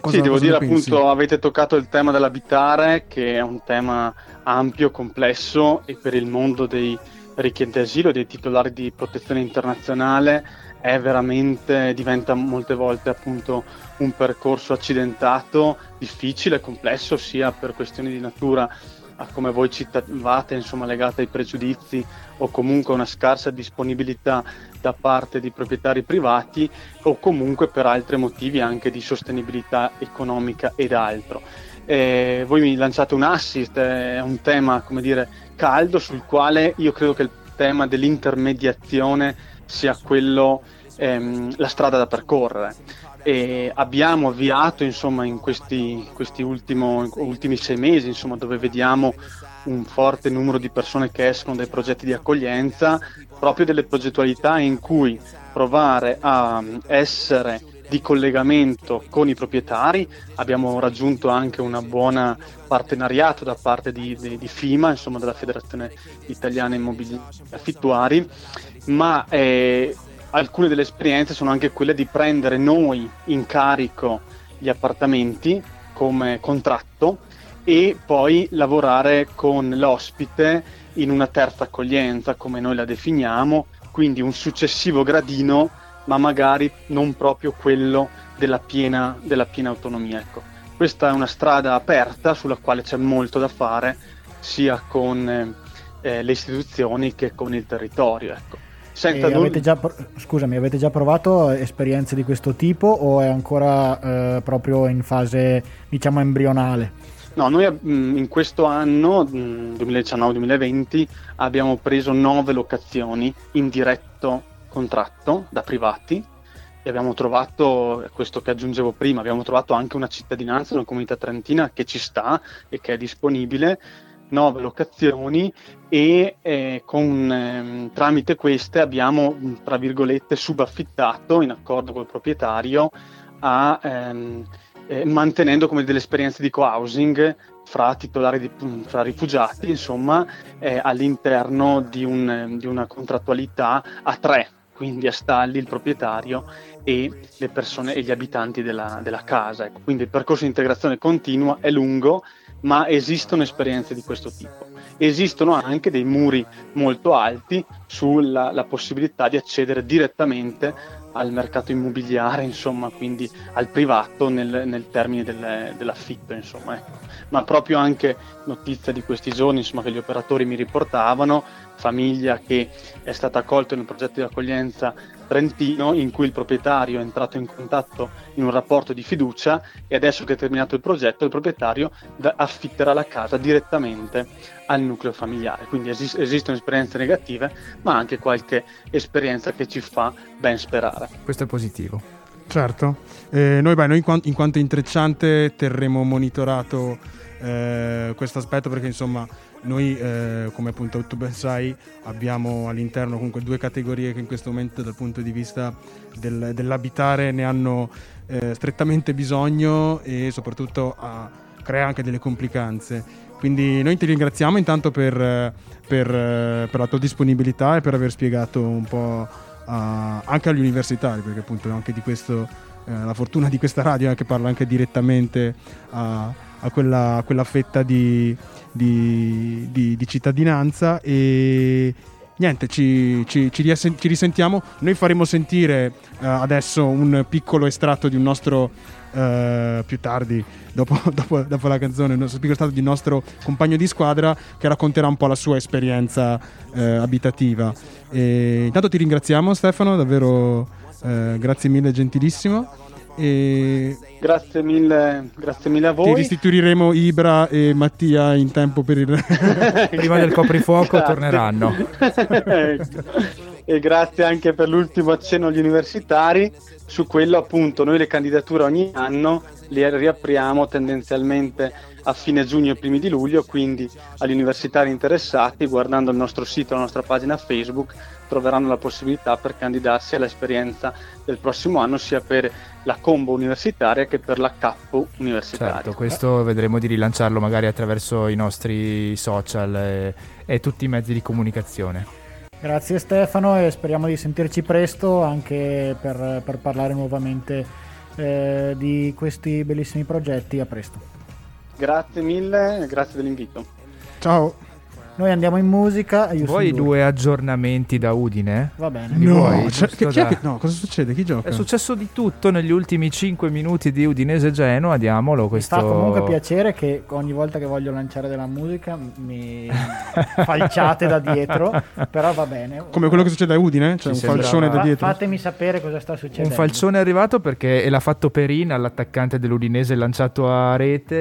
cosa- sì, devo cosa dire appunto, avete toccato il tema dell'abitare, che è un tema ampio, complesso e per il mondo dei richiedenti asilo, dei titolari di protezione internazionale, è veramente, diventa molte volte appunto un percorso accidentato, difficile, complesso, sia per questioni di natura a come voi citavate, insomma, legate ai pregiudizi o comunque una scarsa disponibilità da parte di proprietari privati o comunque per altri motivi anche di sostenibilità economica ed altro. Eh, voi mi lanciate un assist, è un tema, come dire, caldo sul quale io credo che il tema dell'intermediazione sia quello, ehm, la strada da percorrere. E abbiamo avviato insomma in questi, questi ultimo- ultimi sei mesi insomma, dove vediamo un forte numero di persone che escono dai progetti di accoglienza proprio delle progettualità in cui provare a mm, essere di collegamento con i proprietari. Abbiamo raggiunto anche una buona partenariato da parte di, di- di FIMA insomma della Federazione Italiana Immobili Affittuari ma eh, alcune delle esperienze sono anche quelle di prendere noi in carico gli appartamenti come contratto e poi lavorare con l'ospite in una terza accoglienza, come noi la definiamo, quindi un successivo gradino, ma magari non proprio quello della piena, della piena autonomia. Ecco. Questa è una strada aperta sulla quale c'è molto da fare, sia con eh, le istituzioni che con il territorio. Ecco. Avete già, scusami, avete già provato esperienze di questo tipo o è ancora eh, proprio in fase, diciamo, embrionale? No, noi mm, in questo anno, mm, 2019-2020, abbiamo preso nove locazioni in diretto contratto da privati e abbiamo trovato, questo che aggiungevo prima, abbiamo trovato anche una cittadinanza, una comunità trentina che ci sta e che è disponibile, nove locazioni e eh, con, ehm, tramite queste abbiamo, mm, tra virgolette, subaffittato in accordo col proprietario a... ehm, eh, mantenendo come delle esperienze di co-housing fra titolari di, fra rifugiati, insomma, eh, all'interno di, un- di una contrattualità a tre, quindi a Stalli, il proprietario e le persone e gli abitanti della, della casa. ecco. Quindi il percorso di integrazione continua è lungo, ma esistono esperienze di questo tipo. Esistono anche dei muri molto alti sulla la possibilità di accedere direttamente al mercato immobiliare, insomma, quindi al privato nel, nel termine del- dell'affitto, insomma. ecco. Ma proprio anche notizia di questi giorni, insomma, che gli operatori mi riportavano, famiglia che è stata accolta in un progetto di accoglienza trentino in cui il proprietario è entrato in contatto in un rapporto di fiducia e adesso che è terminato il progetto il proprietario affitterà la casa direttamente al nucleo familiare. Quindi esis- esistono esperienze negative ma anche qualche esperienza che ci fa ben sperare. Questo è positivo. Certo, Eh, noi, beh, noi in, quan- in quanto intrecciante terremo monitorato eh, questo aspetto perché insomma noi eh, come appunto tu ben sai abbiamo all'interno comunque due categorie che in questo momento dal punto di vista del- dell'abitare ne hanno eh, strettamente bisogno e soprattutto ah, crea anche delle complicanze. Quindi noi ti ringraziamo intanto per, eh, per, eh, per la tua disponibilità e per aver spiegato un po' a- anche agli universitari, perché appunto anche di questo eh, la fortuna di questa radio è che parla anche direttamente a, a quella, a quella fetta di, di- di- di cittadinanza e niente, ci, ci- ci risentiamo. Noi faremo sentire eh, adesso un piccolo estratto di un nostro eh, più tardi, dopo, dopo- dopo la canzone, nostro piccolo estratto di un nostro compagno di squadra che racconterà un po' la sua esperienza eh, abitativa. E intanto ti ringraziamo Stefano, davvero grazie mille, gentilissimo. E Grazie mille, grazie mille a ti voi. restituiremo Ibra e Mattia in tempo per il Prima del coprifuoco Grazie. torneranno. E grazie anche per l'ultimo accenno agli universitari. Su quello appunto noi le candidature ogni anno le riapriamo tendenzialmente a fine giugno e primi di luglio, quindi agli universitari interessati, guardando il nostro sito, la nostra pagina Facebook, troveranno la possibilità per candidarsi all'esperienza del prossimo anno sia per la combo universitaria che per la CAP universitaria. Certo, questo vedremo di rilanciarlo magari attraverso i nostri social e, e tutti i mezzi di comunicazione. Grazie Stefano e speriamo di sentirci presto anche per, per parlare nuovamente eh, di questi bellissimi progetti. A presto. Grazie mille, grazie dell'invito. Ciao. Noi andiamo in musica. Houston Vuoi due aggiornamenti da Udine? Va bene. No, vuoi? cioè, che- chi è da- che- no, cosa succede? Chi gioca? È successo di tutto negli ultimi 5 minuti di Udinese Genoa, diamolo Mi questo... fa comunque piacere che ogni volta che voglio lanciare della musica mi falciate da dietro, però va bene. Come quello che succede a Udine? C'è Ci un falcione da Fa- dietro. Fatemi sapere cosa sta succedendo. Un falcione è arrivato perché l'ha fatto Perin all'attaccante dell'Udinese lanciato a rete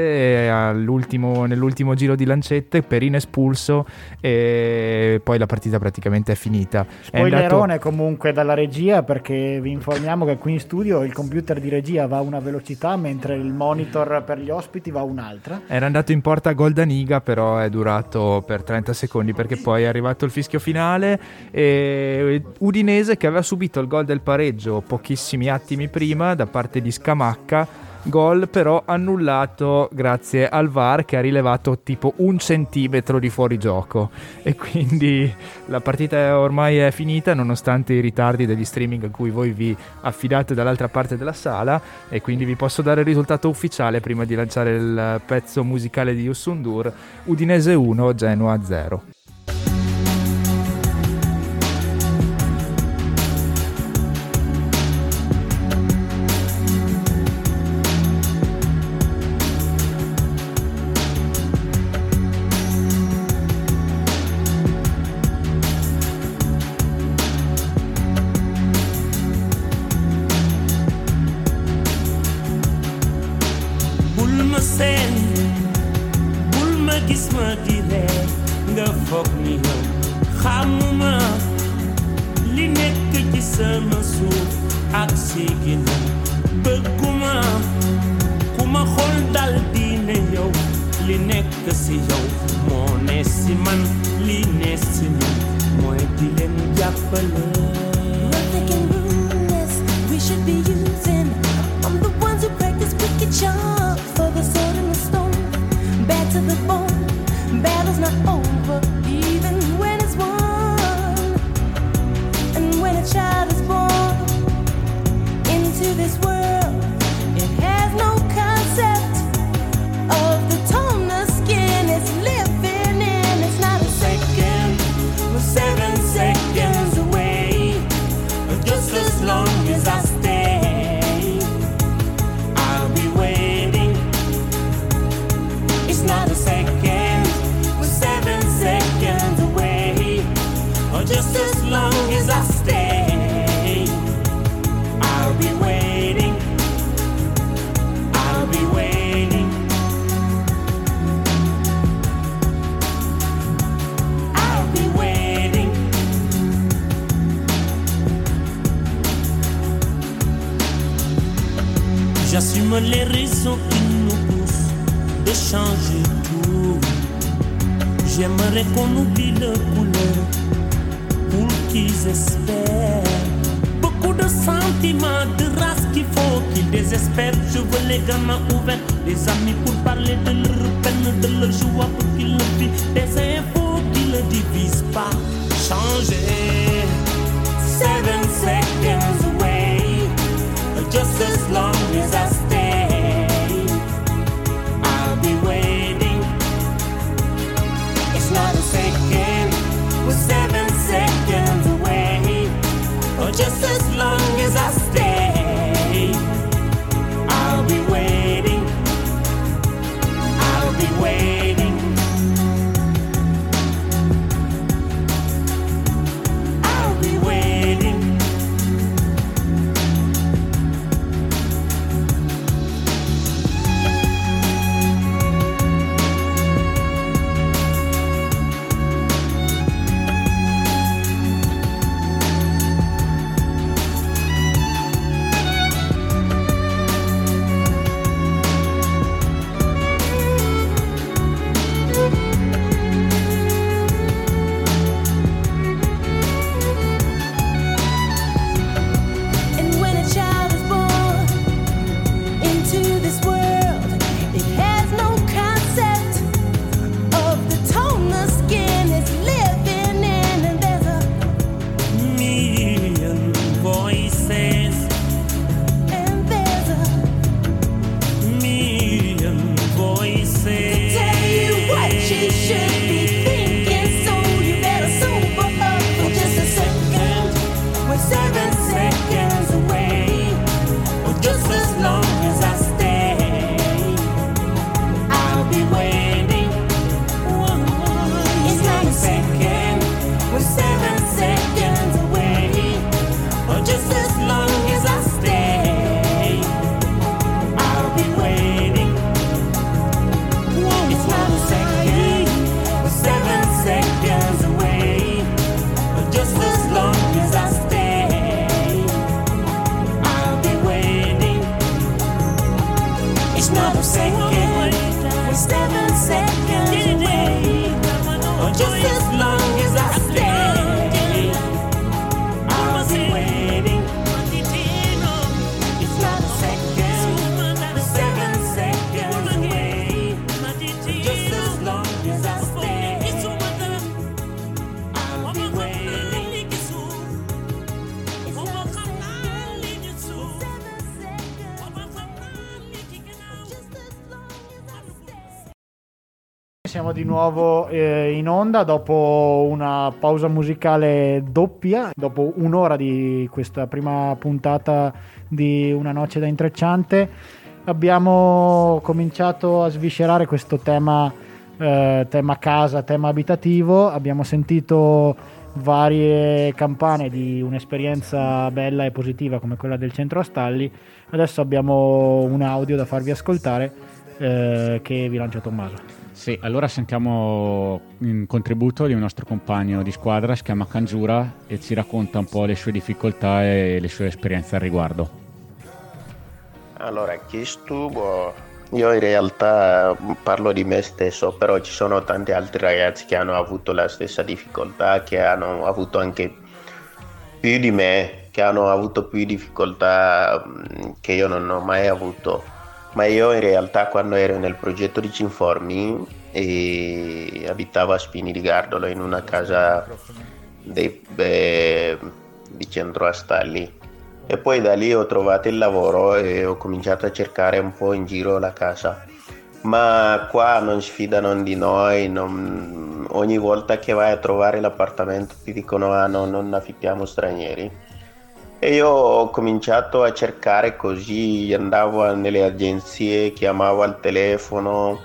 e all'ultimo- nell'ultimo giro di lancette Perin espulso e poi la partita praticamente è finita. È andato- Spoilerone comunque dalla regia perché vi informiamo che qui in studio il computer di regia va a una velocità mentre il monitor per gli ospiti va a un'altra. Era andato in porta Goldaniga, però è durato per 30 secondi perché poi è arrivato il fischio finale e Udinese che aveva subito il gol del pareggio pochissimi attimi prima da parte di Scamacca. Gol però annullato grazie al VAR che ha rilevato tipo un centimetro di fuorigioco. E quindi la partita ormai è finita nonostante i ritardi degli streaming a cui voi vi affidate dall'altra parte della sala. E quindi vi posso dare il risultato ufficiale prima di lanciare il pezzo musicale di Yusundur Udinese 1 Genoa 0 J'aimerais qu'on oublie le couleur pour qu'ils espèrent. Beaucoup de sentiments, de race qu'il faut qu'ils désespèrent. Je veux les gamins ouverts, des amis pour parler de leur peine, de leur joie pour qu'ils le vivent. Des infos qui ne divisent pas. Changer. Seven seconds away. just as long as I stay. Just as long as I Siamo di nuovo eh, in onda dopo una pausa musicale doppia, dopo un'ora di questa prima puntata di Una noce da intrecciante. Abbiamo cominciato a sviscerare questo tema, eh, tema casa, tema abitativo. Abbiamo sentito varie campane di un'esperienza bella e positiva come quella del centro Astalli. Adesso abbiamo un audio da farvi ascoltare eh, che vi lancia Tommaso. Sì, allora sentiamo un contributo di un nostro compagno di squadra, si chiama Kanjura e ci racconta un po' le sue difficoltà e le sue esperienze al riguardo. Allora, chi stuvo? Io in realtà parlo di me stesso, però ci sono tanti altri ragazzi che hanno avuto la stessa difficoltà, che hanno avuto anche più di me, che hanno avuto più difficoltà mm, che io non ho mai avuto. Ma io in realtà quando ero nel progetto di Cinformi e abitavo a Spini di Gardolo in una casa dei- beh, di centro Astalli e poi da lì ho trovato il lavoro e ho cominciato a cercare un po' in giro la casa. Ma qua non si fidano di noi, non- ogni volta che vai a trovare l'appartamento ti dicono ah no, non affittiamo stranieri. E io ho cominciato a cercare così, andavo nelle agenzie, chiamavo al telefono,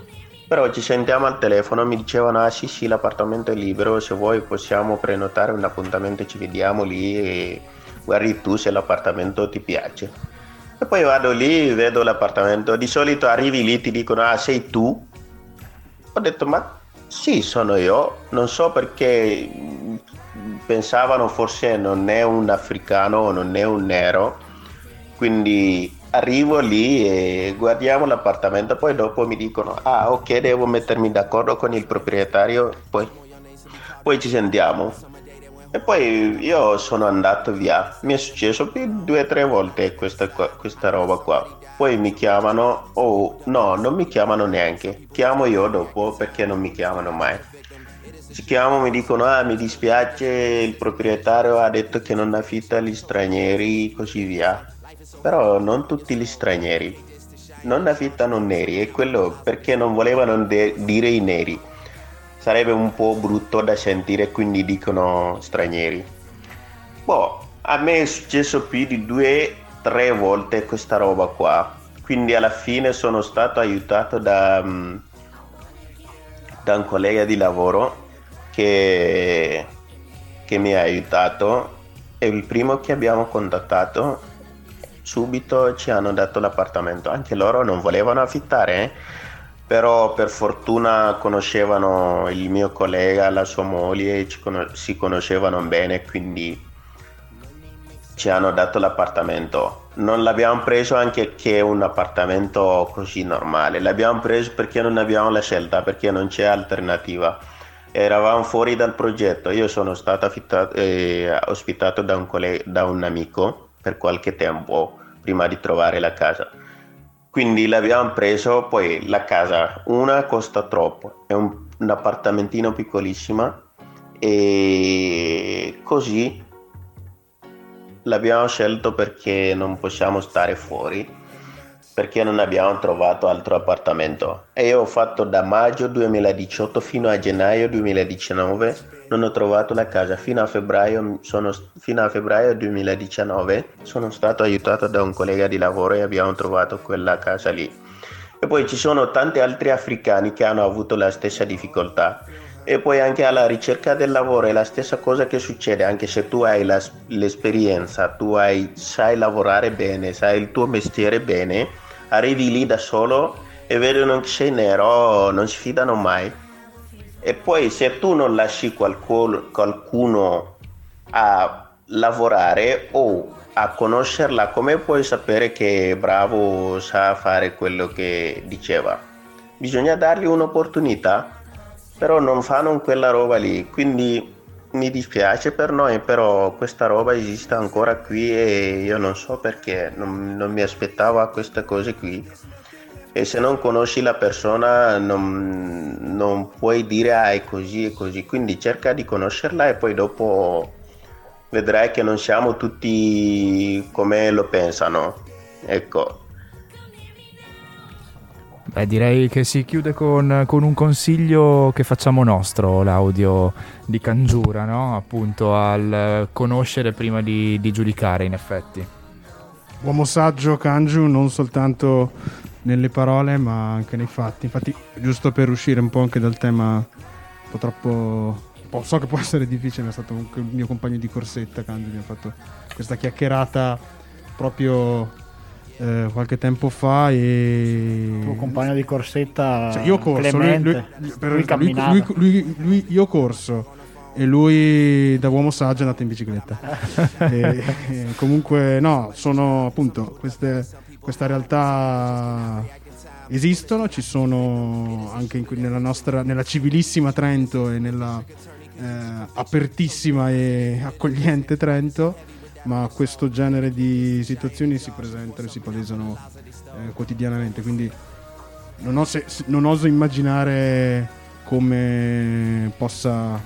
però ci sentiamo al telefono, mi dicevano ah sì sì l'appartamento è libero, se vuoi possiamo prenotare un appuntamento, ci vediamo lì e guardi tu se l'appartamento ti piace. E poi vado lì, vedo l'appartamento, di solito arrivi lì ti dicono ah sei tu? Ho detto ma sì sono io, non so perché pensavano forse non è un africano o non è un nero, quindi arrivo lì e guardiamo l'appartamento, poi dopo mi dicono ah ok devo mettermi d'accordo con il proprietario, poi, poi ci sentiamo. E poi io sono andato via, mi è successo più due o tre volte questa, questa roba qua. Poi mi chiamano, oh no, non mi chiamano neanche, chiamo io dopo perché non mi chiamano mai. Ci chiamo, mi dicono, ah mi dispiace, il proprietario ha detto che non affitta agli stranieri, così via. però non tutti gli stranieri. Non affittano neri e quello perché non volevano de- dire i neri. Sarebbe un po' brutto da sentire, quindi dicono stranieri. Boh, a me è successo più di due, tre volte questa roba qua. Quindi alla fine sono stato aiutato da, mm, da un collega di lavoro che, che mi ha aiutato. È il primo che abbiamo contattato. Subito ci hanno dato l'appartamento. Anche loro non volevano affittare, eh. però per fortuna conoscevano il mio collega, la sua moglie, ci cono- si conoscevano bene, quindi ci hanno dato l'appartamento. Non l'abbiamo preso anche che è un appartamento così normale, l'abbiamo preso perché non abbiamo la scelta, perché non c'è alternativa. Eravamo fuori dal progetto, io sono stato affittato- eh, ospitato da un, collega, da un amico per qualche tempo prima di trovare la casa. Quindi l'abbiamo preso, poi la casa, una costa troppo, è un, un appartamentino piccolissima e così l'abbiamo scelto perché non possiamo stare fuori, perché non abbiamo trovato altro appartamento. E io ho fatto da maggio 2018 fino a gennaio 2019, non ho trovato la casa. Fino a febbraio, sono, fino a febbraio 2019 sono stato aiutato da un collega di lavoro e abbiamo trovato quella casa lì. E poi ci sono tanti altri africani che hanno avuto la stessa difficoltà. E poi anche alla ricerca del lavoro è la stessa cosa che succede, anche se tu hai la- l'esperienza, tu hai- sai lavorare bene, sai il tuo mestiere bene, arrivi lì da solo e vedono che sei nero, non si fidano mai. E poi se tu non lasci qualcuno, qualcuno a lavorare o a conoscerla, come puoi sapere che è bravo, sa fare quello che diceva? Bisogna dargli un'opportunità però non fanno quella roba lì, quindi mi dispiace per noi, però questa roba esiste ancora qui e io non so perché, non, non mi aspettavo queste cose qui. E se non conosci la persona non, non puoi dire ah è così e così, quindi cerca di conoscerla e poi dopo vedrai che non siamo tutti come lo pensano. Ecco, Beh, direi che si chiude con, con un consiglio che facciamo nostro, l'audio di Cangiura, no? Appunto al conoscere prima di, di giudicare, in effetti. Uomo saggio Kanju non soltanto nelle parole ma anche nei fatti. Infatti, giusto per uscire un po' anche dal tema un po' troppo... un po'- so che può essere difficile, è stato il mio compagno di corsetta Kanju, mi ha fatto questa chiacchierata proprio eh, qualche tempo fa e... tuo compagno di corsetta Cioè, io ho corso, lui, lui- lui per- lui- lui- io ho corso e lui da uomo saggio è andato in bicicletta. E- e comunque no, sono appunto queste, questa realtà esistono, ci sono anche in nella nostra, nella civilissima Trento e nella eh, apertissima e accogliente Trento, ma questo genere di situazioni si presentano e si palesano eh, quotidianamente, quindi non, ose- non oso immaginare come possa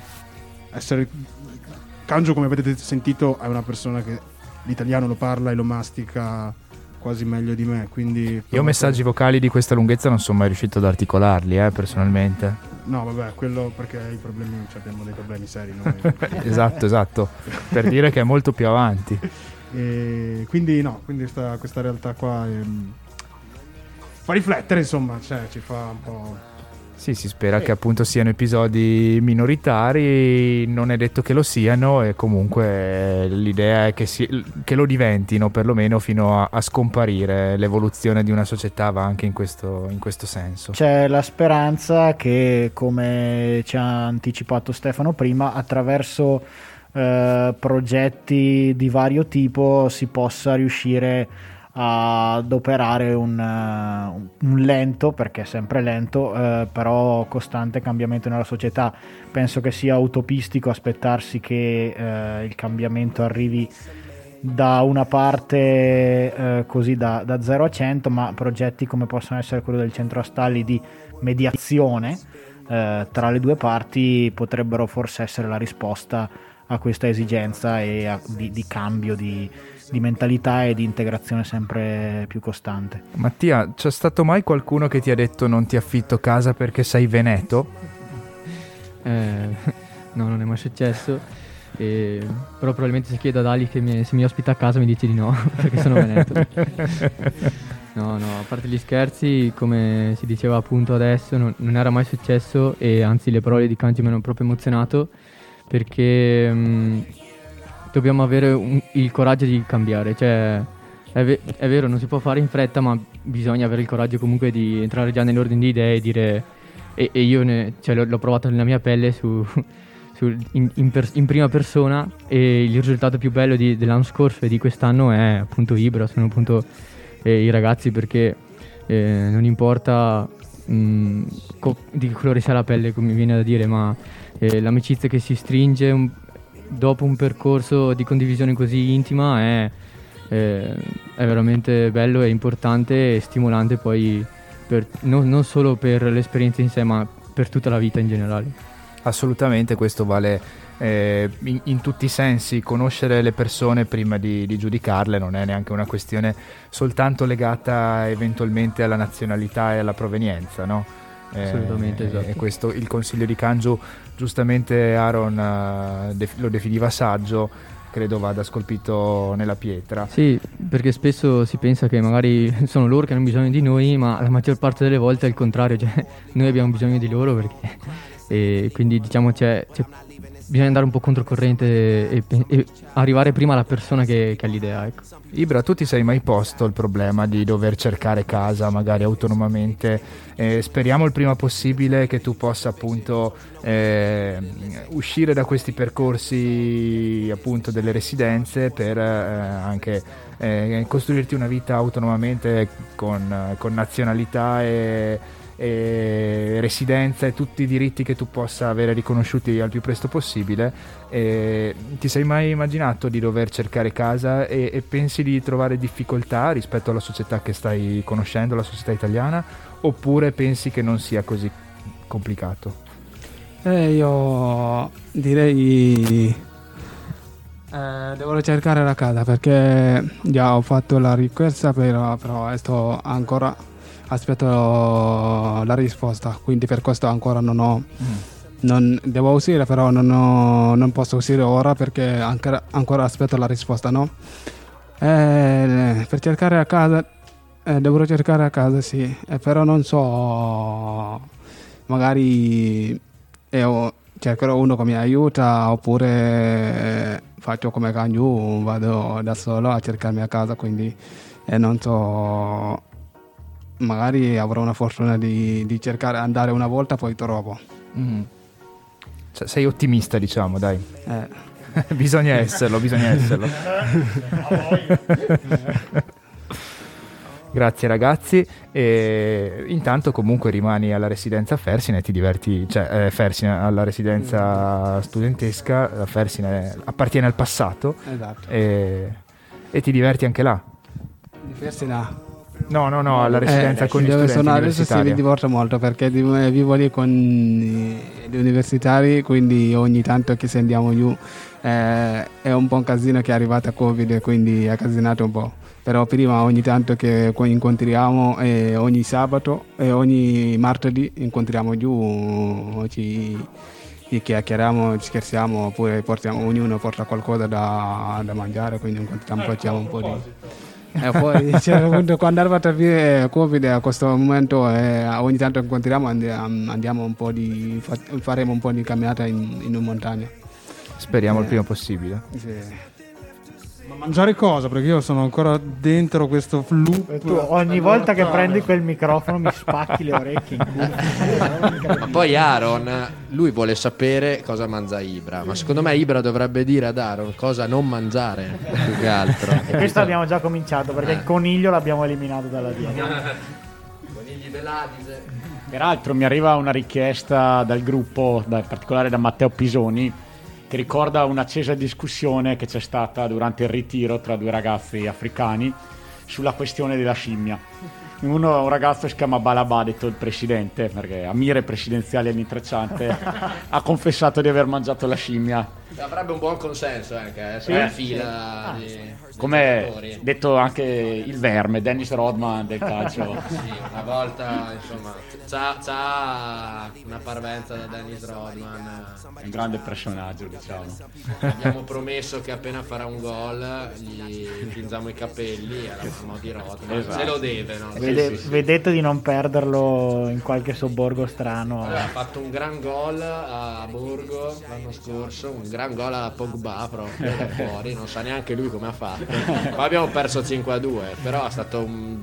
essere. Kanjo, come avete sentito, è una persona che l'italiano lo parla e lo mastica quasi meglio di me. Quindi Io messaggi vocali di questa lunghezza non sono mai riuscito ad articolarli, eh, personalmente. No, vabbè, quello perché i problemi, cioè abbiamo dei problemi seri noi. esatto, esatto. Per dire che è molto più avanti. E quindi no, quindi sta- questa realtà qua ehm, fa riflettere, insomma, cioè ci fa un po'. Sì, si spera che appunto siano episodi minoritari, non è detto che lo siano e comunque l'idea è che, si- che lo diventino perlomeno fino a, a scomparire. L'evoluzione di una società va anche in questo, in questo senso. C'è la speranza che, come ci ha anticipato Stefano prima, attraverso eh, progetti di vario tipo si possa riuscire ad operare un, eh, un lento, perché è sempre lento, eh, però costante cambiamento nella società. Penso che sia utopistico aspettarsi che eh, il cambiamento arrivi da una parte eh, così da, da 0 a 100, ma progetti come possono essere quello del centro Astalli di mediazione eh, tra le due parti potrebbero forse essere la risposta a questa esigenza e a- di, di cambio di, di mentalità e di integrazione sempre più costante. Mattia, c'è stato mai qualcuno che ti ha detto non ti affitto casa perché sei veneto? Eh, no, non è mai successo. E- però probabilmente se chiedo ad Ali che mi- se mi ospita a casa mi dice di no, perché sono veneto. No, no, a parte gli scherzi, come si diceva appunto adesso, non, non era mai successo e anzi le parole di Kanji mi hanno proprio emozionato perché mm, dobbiamo avere un- il coraggio di cambiare, cioè è, ve- è vero, non si può fare in fretta, ma bisogna avere il coraggio comunque di entrare già nell'ordine di idee e dire, e, e io ne- cioè, l'ho, l'ho provato nella mia pelle su, su- in, in pers- in prima persona e il risultato più bello di- dell'anno scorso e di quest'anno è appunto Ibra, sono appunto eh, i ragazzi perché eh, non importa mh, co- di che colore sia la pelle, come mi viene da dire, ma eh, l'amicizia che si stringe dopo un percorso di condivisione così intima è, eh, è veramente bello e importante e stimolante poi per- non, non solo per l'esperienza in sé, ma per tutta la vita in generale. Assolutamente, questo vale eh, in, in tutti i sensi. Conoscere le persone prima di, di giudicarle non è neanche una questione soltanto legata eventualmente alla nazionalità e alla provenienza, no? Eh, Assolutamente, esatto. E questo il consiglio di Kanju, giustamente Aaron eh, lo definiva saggio, credo vada scolpito nella pietra. Sì, perché spesso si pensa che magari sono loro che hanno bisogno di noi, ma la maggior parte delle volte è il contrario, cioè noi abbiamo bisogno di loro perché... E quindi diciamo c'è, c'è- bisogna andare un po' controcorrente e, e arrivare prima alla persona che, che ha l'idea. Ecco. Ibra, tu ti sei mai posto il problema di dover cercare casa, magari autonomamente? Eh, speriamo il prima possibile che tu possa appunto eh, uscire da questi percorsi appunto delle residenze per eh, anche eh, costruirti una vita autonomamente con, con nazionalità e, e residenza e tutti i diritti che tu possa avere riconosciuti al più presto possibile. E ti sei mai immaginato di dover cercare casa e, e pensi di trovare difficoltà rispetto alla società che stai conoscendo, la società italiana, oppure pensi che non sia così complicato? Eh, io direi eh, devo cercare la casa perché già ho fatto la richiesta però, però sto ancora aspetto la risposta quindi per questo ancora non ho non, devo uscire però non, ho- non posso uscire ora perché ancora, ancora aspetto la risposta no? Eh, per cercare a casa eh, dovrò cercare a casa sì. Eh, però non so magari io cercherò uno che mi aiuta oppure eh, faccio come Kanju, vado da solo a cercarmi a casa, quindi eh, non so, magari avrò una fortuna di, di cercare andare una volta poi trovo. Mm. Cioè, sei ottimista, diciamo, dai. Eh. bisogna esserlo, bisogna esserlo. Grazie ragazzi. E intanto comunque rimani alla residenza Fersina e ti diverti, cioè eh, Fersina alla residenza studentesca, Fersina appartiene al passato Esatto. e, e ti diverti anche là. Di Fersina. No, no, no, alla residenza Eh, con gli studenti sono adesso universitari. diverto molto perché eh, vivo lì con eh, gli universitari, quindi ogni tanto che se andiamo giù eh, è un po' un casino che è arrivata Covid, quindi ha casinato un po'. Però prima ogni tanto che co- incontriamo eh, ogni sabato e ogni martedì incontriamo giù, ci, ci chiacchieriamo, ci scherziamo oppure portiamo, ognuno porta qualcosa da, da mangiare, quindi incontriamo, facciamo un po' di... E poi c'era appunto quando è arrivata via Covid a questo momento eh, ogni tanto incontriamo andiamo, andiamo un po' di fa- faremo un po' di camminata in, in montagna. Speriamo il Eh, prima possibile. sì. Ma mangiare cosa? Perché io sono ancora dentro questo loop. Tu ogni volta che prendi quel microfono mi spacchi le orecchie in culo. Ma poi Aaron, lui vuole sapere cosa mangia Ibra, ma secondo me Ibra dovrebbe dire ad Aaron cosa non mangiare, più che altro. E questo abbiamo già cominciato perché il coniglio l'abbiamo eliminato dalla dieta. Conigli dell'Adise. Peraltro mi arriva una richiesta dal gruppo, da- in particolare da Matteo Pisoni, che ricorda un'accesa discussione che c'è stata durante il ritiro tra due ragazzi africani sulla questione della scimmia. Uno, un ragazzo si chiama Balabà, detto il presidente, perché a mire presidenziali all'intrecciante, ha confessato di aver mangiato la scimmia Avrebbe un buon consenso anche, eh, Sì? sulla Sì. fila Ah. di, di Come detto anche il verme, Dennis Rodman del calcio. Sì, una volta, insomma, c'ha, c'ha una parvenza da Dennis Rodman. È un grande personaggio, diciamo. Abbiamo promesso che appena farà un gol gli tingiamo i capelli alla mo' di Rodman. Esatto. Se lo deve, no? Vede- Vedete di non perderlo in qualche sobborgo strano. Allora, ha fatto un gran gol a Borgo l'anno scorso, un gran gol a Pogba proprio da fuori, non sa neanche lui come ha fatto. Poi abbiamo perso 5 a 2, però è stato un,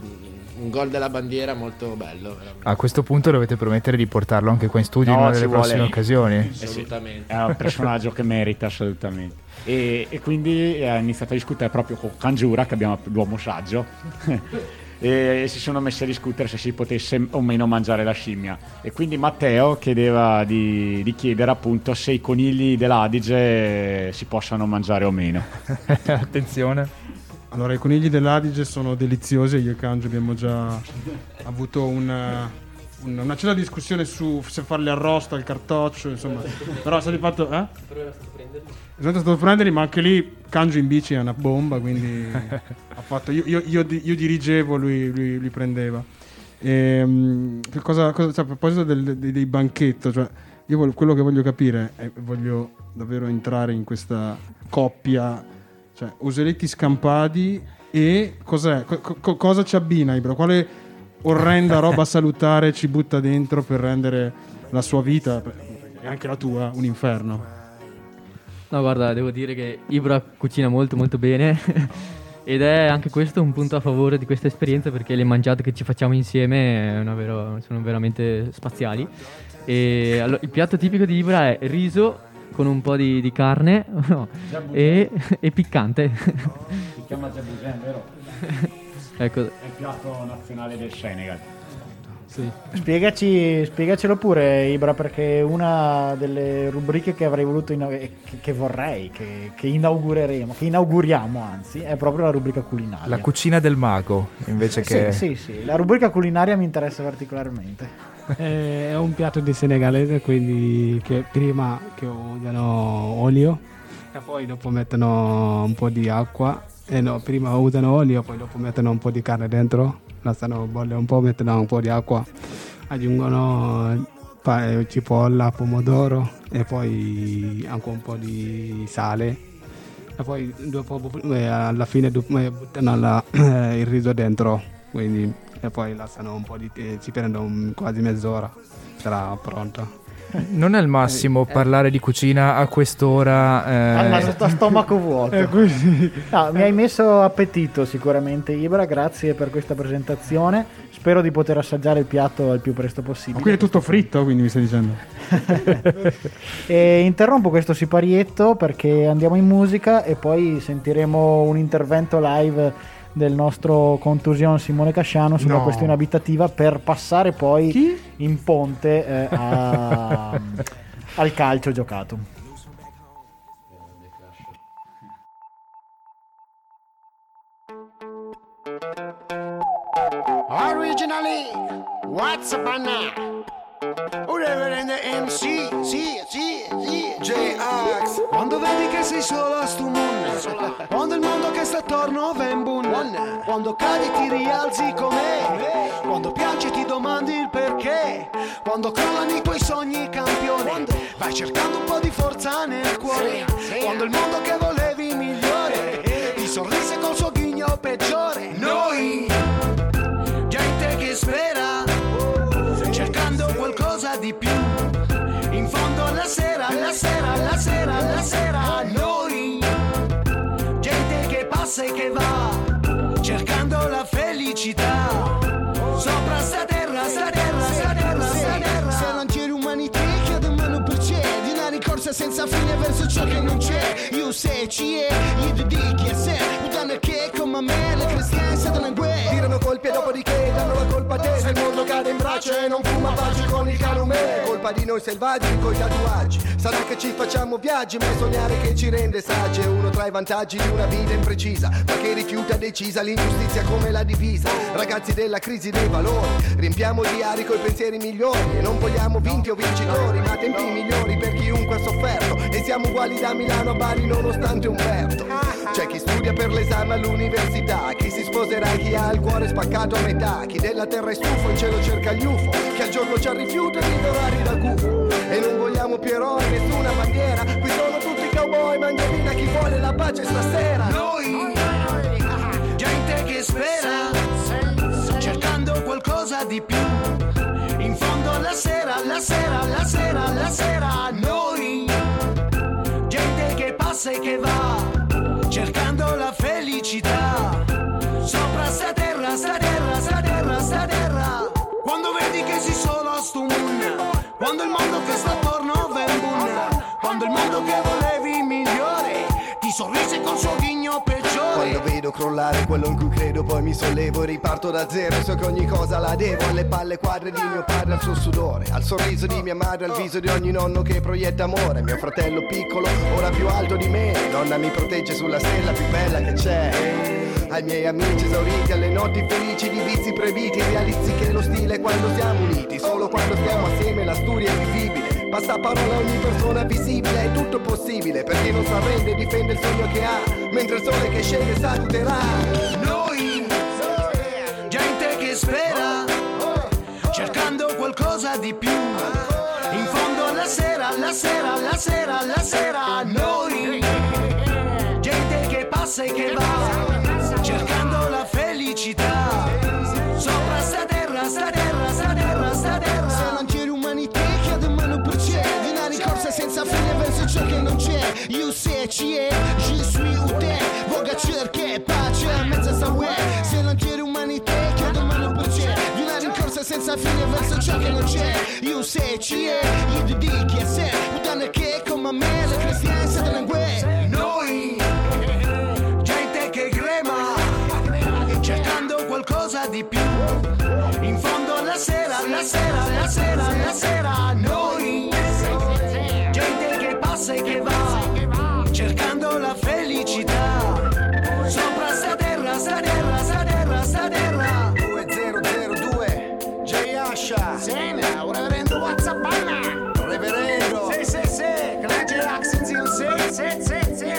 un gol della bandiera molto bello. veramente. A questo punto dovete promettere di portarlo anche qua in studio in No, una ci delle vuole- prossime occasioni. Eh Assolutamente. È un personaggio che merita assolutamente. E, e quindi ha iniziato a discutere proprio con Kanjura, che abbiamo l'uomo saggio, e si sono messi a discutere se si potesse o meno mangiare la scimmia. E quindi Matteo chiedeva di, di chiedere appunto se i conigli dell'Adige si possano mangiare o meno. Attenzione. Allora, i conigli dell'Adige sono deliziosi. Io e Kanji abbiamo già avuto una, una, una c'è una discussione su se farli arrosto al cartoccio, insomma. Però se li fatto. Eh? Sono stato a prenderli, ma anche lì Kanji in bici è una bomba, quindi ha fatto, io, io- io io dirigevo, lui, lui, lui prendeva. Ehm, che cosa, cosa- cioè, a proposito del- dei, dei banchetto, cioè, io voglio- quello che voglio capire è voglio davvero entrare in questa coppia, cioè Oseletti Scampadi e cos'è? Co- co- cosa ci abbina Ibra? Quale orrenda roba salutare ci butta dentro per rendere la sua vita e anche la tua un inferno? No, guarda, devo dire che Ibra cucina molto molto bene ed è anche questo un punto a favore di questa esperienza perché le mangiate che ci facciamo insieme una vero- sono veramente spaziali. E allo- il piatto tipico di Ibra è riso con un po' di, di carne no, e, e piccante. Si chiama Jabusen, vero? ecco, È il piatto nazionale del Senegal. Spiegaci, spiegacelo pure, Ibra, perché una delle rubriche che avrei voluto inau- eh, che, che vorrei, che, che inaugureremo, che inauguriamo anzi, è proprio la rubrica culinaria. La cucina del mago, invece Sì, che... sì, sì, la rubrica culinaria mi interessa particolarmente. Eh, è un piatto di senegalese, quindi che prima che usano olio e poi dopo mettono un po' di acqua. Eh no, prima usano olio, poi dopo mettono un po' di carne dentro, lasciano bollere un po', mettono un po' di acqua, aggiungono eh, cipolla, pomodoro e poi anche un po' di sale. E poi dopo, eh, alla fine eh, buttano la- il riso dentro, quindi, e poi lasciano un po' di... ci prendono quasi mezz'ora, sarà pronto. Non è il massimo parlare di cucina a quest'ora. eh, Ah, sto stomaco vuoto. Eh, No, mi hai messo appetito sicuramente Ibra, grazie per questa presentazione. Spero di poter assaggiare il piatto il più presto Ma possibile. qui è tutto fritto, quindi mi stai dicendo? E interrompo questo siparietto perché andiamo in musica e poi sentiremo un intervento live del nostro contusion Simone Casciano sulla No. questione abitativa per passare poi in ponte eh, a- al calcio giocato. Originally, what's up now? In the MC, sì, sì, sì. J-Ax. Quando vedi che sei sola stu mondo Quando il mondo che sta attorno va in bun. Quando cadi ti rialzi com'è Quando piangi ti domandi il perché. Quando crollano i tuoi sogni campione. Vai cercando un po' di forza nel cuore. Quando il mondo che volevi migliore. Ti sorrise col suo ghigno peggiore. Noi Gente che spera sera, la sera, la sera, la sera Noi. Gente che passa e che va Cercando la felicità. Sopra sta terra, sta terra, sta terra, sta terra. Se non c'è l'umanità che mano per c'è Di una ricorsa senza fine verso ciò che non c'è. Io se ci è, io dedichi a sé Puttana che come me le cristiane sono in guerra tirano colpi e dopodiché danno la colpa a te. Se il mondo cade in braccio e non fuma pace con il calume. Colpa di noi selvaggi coi tatuaggi. Sarà che ci facciamo viaggi ma sognare che ci rende saggi È uno tra i vantaggi di una vita imprecisa. Ma che rifiuta decisa l'ingiustizia come la divisa. Ragazzi della crisi dei valori Riempiamo il diario coi pensieri migliori. E non vogliamo vinti o vincitori Ma tempi migliori per chiunque ha sofferto. E siamo uguali da Milano a Bari nonostante Umberto C'è chi studia per l'esame all'università. Chi si sposerà e chi ha il cuore spaccato a metà. Chi della terra è stufo in cielo cerca gli UFO. Chi al giorno c'ha rifiuto e vive orari da gufo E non vogliamo più eroi, nessuna bandiera. Qui sono tutti cowboy, mangiavina chi vuole la pace stasera? Noi, gente che spera, cercando qualcosa di più. In fondo alla sera, la sera, la sera, la sera, noi, gente che passa e che va, la felicità. Sopra sta terra, sta terra, sta terra, sta terra. Quando vedi che si sola sto moon, quando il mondo che sta attorno boom, quando il mondo che volevi migliore, ti sorrise col suo ghigno peggiore. Vedo crollare quello in cui credo poi mi sollevo e riparto da zero So che ogni cosa la devo alle palle quadre di mio padre al suo sudore Al sorriso di mia madre, al viso di ogni nonno che proietta amore Mio fratello piccolo, ora più alto di me Nonna mi protegge sulla stella più bella che c'è ai miei amici esauriti, alle notti felici di vizi proibiti Realizzi che lo stile è quando siamo uniti Solo quando stiamo assieme la storia è vivibile Passa parola ogni persona visibile, è tutto possibile Per chi non si arrende difende il sogno che ha Mentre il sole che scende saluterà. Noi, gente che spera, cercando qualcosa di più. In fondo alla sera, la sera, la sera, la sera, noi, gente che passa e che va, Io se ci è, je suis u te Voga cerche pace a sta web Se non c'è l'umanità che da mano per c'è Di una rincorsa senza fine verso ciò che non c'è. Io se ci è, io ti dico se. Udane che come me le cristiane se ne guè Noi, gente che grema, cercando qualcosa di più. In fondo alla sera, la sera, la sera, la sera, noi, gente che passa e che va, la felicità. Sopra sta terra, sta terra, sta terra, sta terra. 2002 J. Asha Sena, un reverendo WhatsApp. Reverendo Sì, sì, sì, Claudio Axenzio, sì, sì, sì, sì.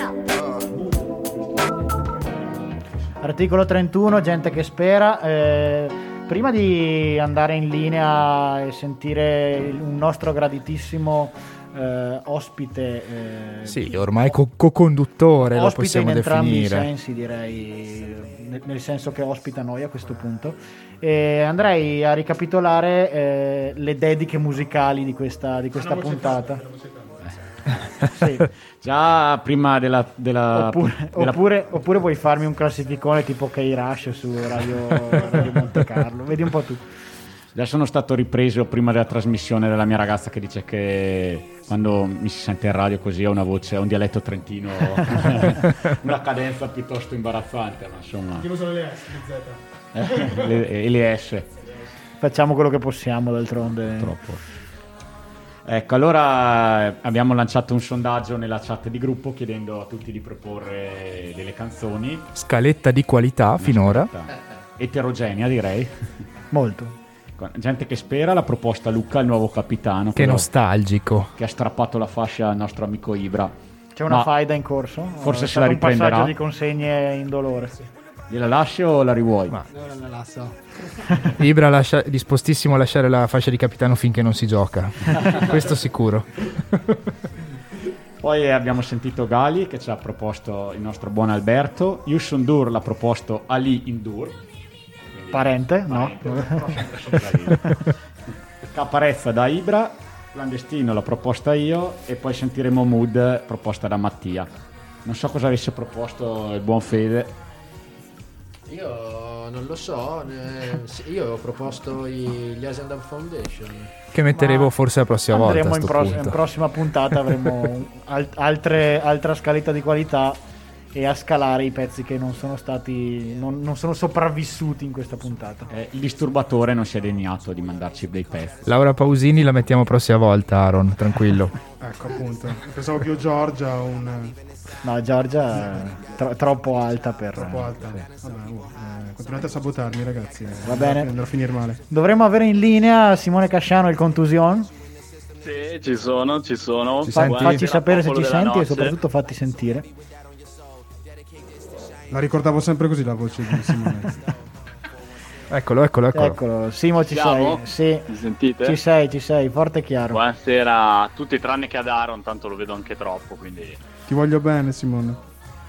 Articolo 31, gente che spera. eh, prima di andare in linea e sentire il- un nostro graditissimo eh, ospite, eh, Sì, ormai co- co-conduttore lo ospite possiamo in entrambi i definire. sensi, direi, nel, nel senso che ospita noi a questo punto. E andrei a ricapitolare eh, le dediche musicali di questa, di questa puntata. Già prima della, della, Oppure, della- oppure, oppure vuoi farmi un classificone tipo K-Rush su Radio, Radio Monte Carlo? Vedi un po' tu. Adesso sono stato ripreso prima della trasmissione dalla mia ragazza che dice che quando mi si sente in radio così ho una voce, ho un dialetto trentino, una cadenza piuttosto imbarazzante, ma insomma... Sono le S, le Z. eh, le- e le S. Facciamo quello che possiamo, d'altronde. Troppo. Ecco, allora eh, abbiamo lanciato un sondaggio nella chat di gruppo chiedendo a tutti di proporre delle canzoni. Scaletta di qualità finora. Eterogenea direi. Molto. Gente che spera, l'ha proposta Luca, il nuovo capitano. Che nostalgico. Che ha strappato la fascia al nostro amico Ibra. C'è una Ma faida in corso? Forse se la stato Un riprenderà. passaggio di consegne indolore. Gliela lasci o la rivuoi? Ora la lascio. Ibra lascia- dispostissimo a lasciare la fascia di capitano finché non si gioca. Questo sicuro. Poi abbiamo sentito Gali che ci ha proposto il nostro buon Alberto. Yusun Dur l'ha proposto Ali Indur. Parente? No. Caparezza da Ibra, Clandestino l'ho proposta io e poi sentiremo Mood proposta da Mattia. Non so cosa avesse proposto il buon Fede. Io non lo so, sì, io ho proposto gli Asian Dub Foundation. Che metteremo forse la prossima volta. In, punto. in prossima puntata, avremo al- altre- altra scaletta di qualità e a scalare i pezzi che non sono stati non, non sono sopravvissuti in questa puntata. Eh, il disturbatore non si è degnato di mandarci dei pezzi. Laura Pausini la mettiamo prossima volta, Aaron, tranquillo. Ecco, appunto. Pensavo più Giorgia un... No, Giorgia è tro- troppo alta per Troppo alta. Vabbè, oh, eh, continuate a sabotarmi, ragazzi. eh, Va bene. Andrà a finire male. Dovremmo avere in linea Simone Casciano il contusion. Sì, ci sono, ci sono. Fa- Buonasera, facci sapere se ci senti e notte. soprattutto fatti sentire. La ricordavo sempre così la voce di Simone. Eccolo, eccolo, eccolo. Eccolo, Simo ci Siamo? sei? Sì. Mi sentite? Ci sei, ci sei, forte e chiaro. Buonasera a tutti tranne che ad Aaron, tanto lo vedo anche troppo, quindi Ti voglio bene, Simone.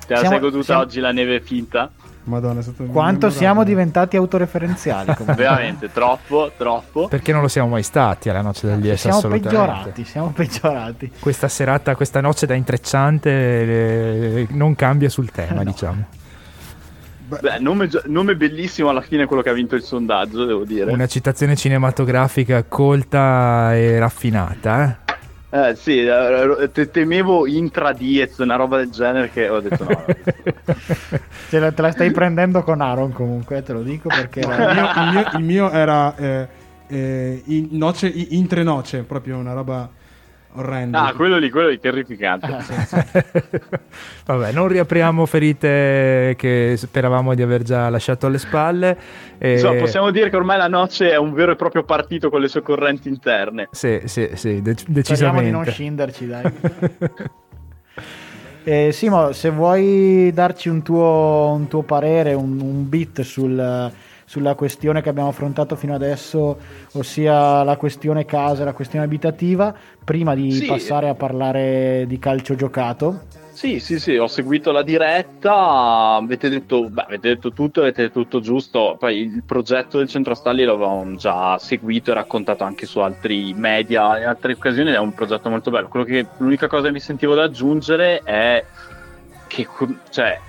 te la Siamo- sei goduta siamo- oggi la neve finta? Madonna, è stato Quanto memorabile. siamo diventati autoreferenziali. comunque. Veramente, troppo, troppo. Perché non lo siamo mai stati alla noce del 10 Siamo assolutamente. peggiorati, siamo peggiorati. Questa serata, questa noce da intrecciante eh, non cambia sul tema, diciamo. Beh, nome, nome bellissimo alla fine quello che ha vinto il sondaggio, devo dire. Una citazione cinematografica colta e raffinata, eh? Eh sì, eh, te- temevo intra diez, una roba del genere che ho detto no. Ce la- te la stai prendendo con Aaron comunque, te lo dico perché era- il, mio, il mio- il mio era eh, eh, in, noce, in- in tre noce, proprio una roba orrenda. Ah, quello lì, quello lì, terrificante. Vabbè, non riapriamo ferite che speravamo di aver già lasciato alle spalle. e- Insomma, possiamo dire che ormai la Noce è un vero e proprio partito con le sue correnti interne. Sì, sì, sì, de- Speriamo di decisamente. non scinderci, dai. Eh, Simo, se vuoi darci un tuo, un tuo parere, un, un bit sul- sulla questione che abbiamo affrontato fino adesso, ossia la questione casa e la questione abitativa, prima di Sì. passare a parlare di calcio giocato. Sì, sì, sì, ho seguito la diretta, avete detto, beh, avete detto tutto, avete detto tutto giusto, poi il progetto del Centro Stalli l'avevamo già seguito e raccontato anche su altri media, in altre occasioni, è un progetto molto bello. Che, l'unica cosa che mi sentivo da aggiungere è che cioè,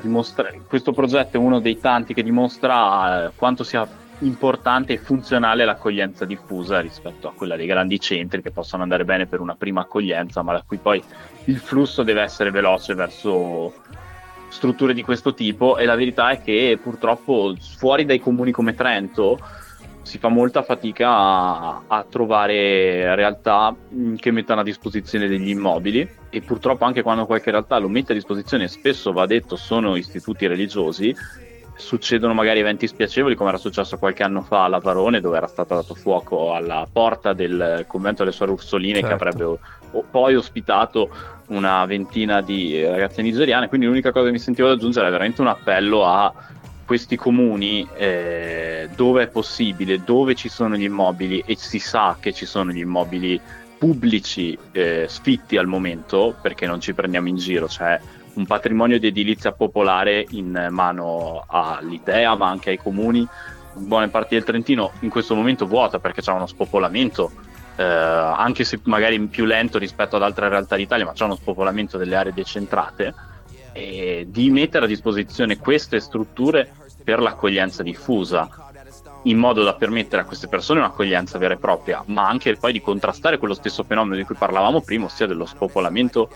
dimostra- questo progetto è uno dei tanti che dimostra eh, quanto sia importante e funzionale l'accoglienza diffusa rispetto a quella dei grandi centri che possono andare bene per una prima accoglienza, ma da cui poi il flusso deve essere veloce verso strutture di questo tipo e la verità è che purtroppo fuori dai comuni come Trento si fa molta fatica a, a trovare realtà mh, che mettano a disposizione degli immobili. E purtroppo anche quando qualche realtà lo mette a disposizione spesso va detto sono istituti religiosi. Succedono magari eventi spiacevoli come era successo qualche anno fa a Lavarone dove era stato dato fuoco alla porta del convento delle suore Ursoline che Certo. avrebbe o- o- poi ospitato una ventina di ragazze nigeriane. Quindi l'unica cosa che mi sentivo da aggiungere è veramente un appello a questi comuni eh, dove è possibile, dove ci sono gli immobili e si sa che ci sono gli immobili pubblici eh, sfitti al momento perché non ci prendiamo in giro, c'è un patrimonio di edilizia popolare in mano all'idea ma anche ai comuni, buone parti del Trentino in questo momento vuota perché c'è uno spopolamento eh, anche se magari più lento rispetto ad altre realtà d'Italia, ma c'è uno spopolamento delle aree decentrate, e di mettere a disposizione queste strutture per l'accoglienza diffusa, in modo da permettere a queste persone un'accoglienza vera e propria, ma anche poi di contrastare quello stesso fenomeno di cui parlavamo prima, ossia dello spopolamento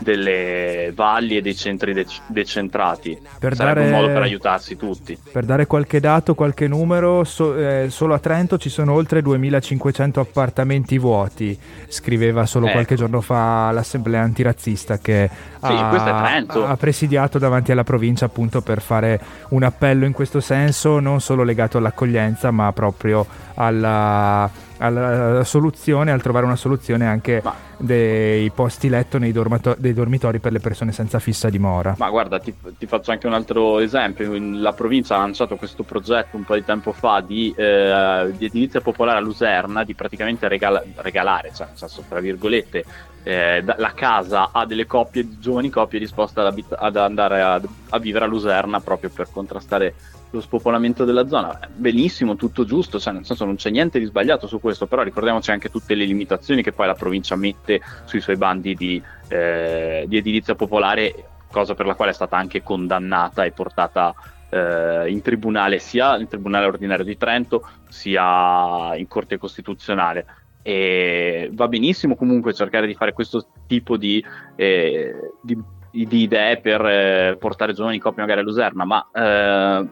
delle valli e dei centri dec- decentrati. Per Sarebbe dare- un modo per aiutarsi tutti. Per dare qualche dato, qualche numero, so- eh, solo a Trento ci sono oltre 2500 appartamenti vuoti, scriveva solo Ecco. qualche giorno fa l'assemblea antirazzista che ha, è Trento. ha presidiato davanti alla provincia appunto per fare un appello in questo senso, non solo legato all'accoglienza ma proprio alla, alla soluzione, al trovare una soluzione anche dei posti letto nei dormato- dei dormitori per le persone senza fissa dimora. Ma guarda, ti, ti faccio anche un altro esempio. La provincia ha lanciato questo progetto un po' di tempo fa di, eh, di edilizia popolare a Luserna, di praticamente regala- regalare, cioè nel senso, tra virgolette, eh, la casa a delle coppie, giovani coppie disposte ad, abit- ad andare a, a vivere a Luserna proprio per contrastare lo spopolamento della zona. Benissimo, tutto giusto, cioè nel senso non c'è niente di sbagliato su questo, però ricordiamoci anche tutte le limitazioni che poi la provincia mette sui suoi bandi di, eh, di edilizia popolare, cosa per la quale è stata anche condannata e portata eh, in tribunale sia in tribunale ordinario di Trento sia in corte costituzionale. E va benissimo comunque cercare di fare questo tipo di, eh, di di idee per eh, portare giovani coppie magari a Luserna, ma eh,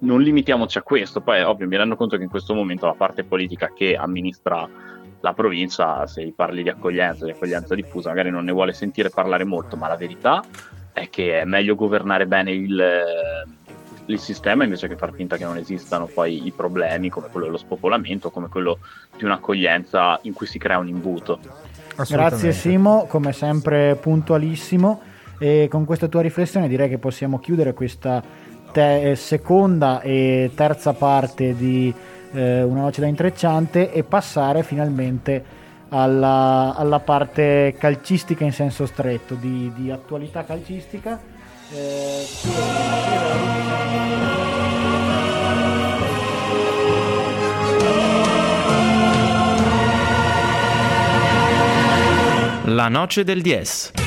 non limitiamoci a questo. Poi, ovvio, mi rendo conto che in questo momento la parte politica che amministra la provincia, se parli di accoglienza, di accoglienza diffusa, magari non ne vuole sentire parlare molto, ma la verità è che è meglio governare bene il, il sistema invece che far finta che non esistano poi i problemi come quello dello spopolamento, come quello di un'accoglienza in cui si crea un imbuto. Grazie Simo, come sempre puntualissimo. E con questa tua riflessione direi che possiamo chiudere questa te- eh, seconda e terza parte di eh, Una noce da intrecciante e passare finalmente alla, alla parte calcistica in senso stretto, di, di attualità calcistica. La noce del 10.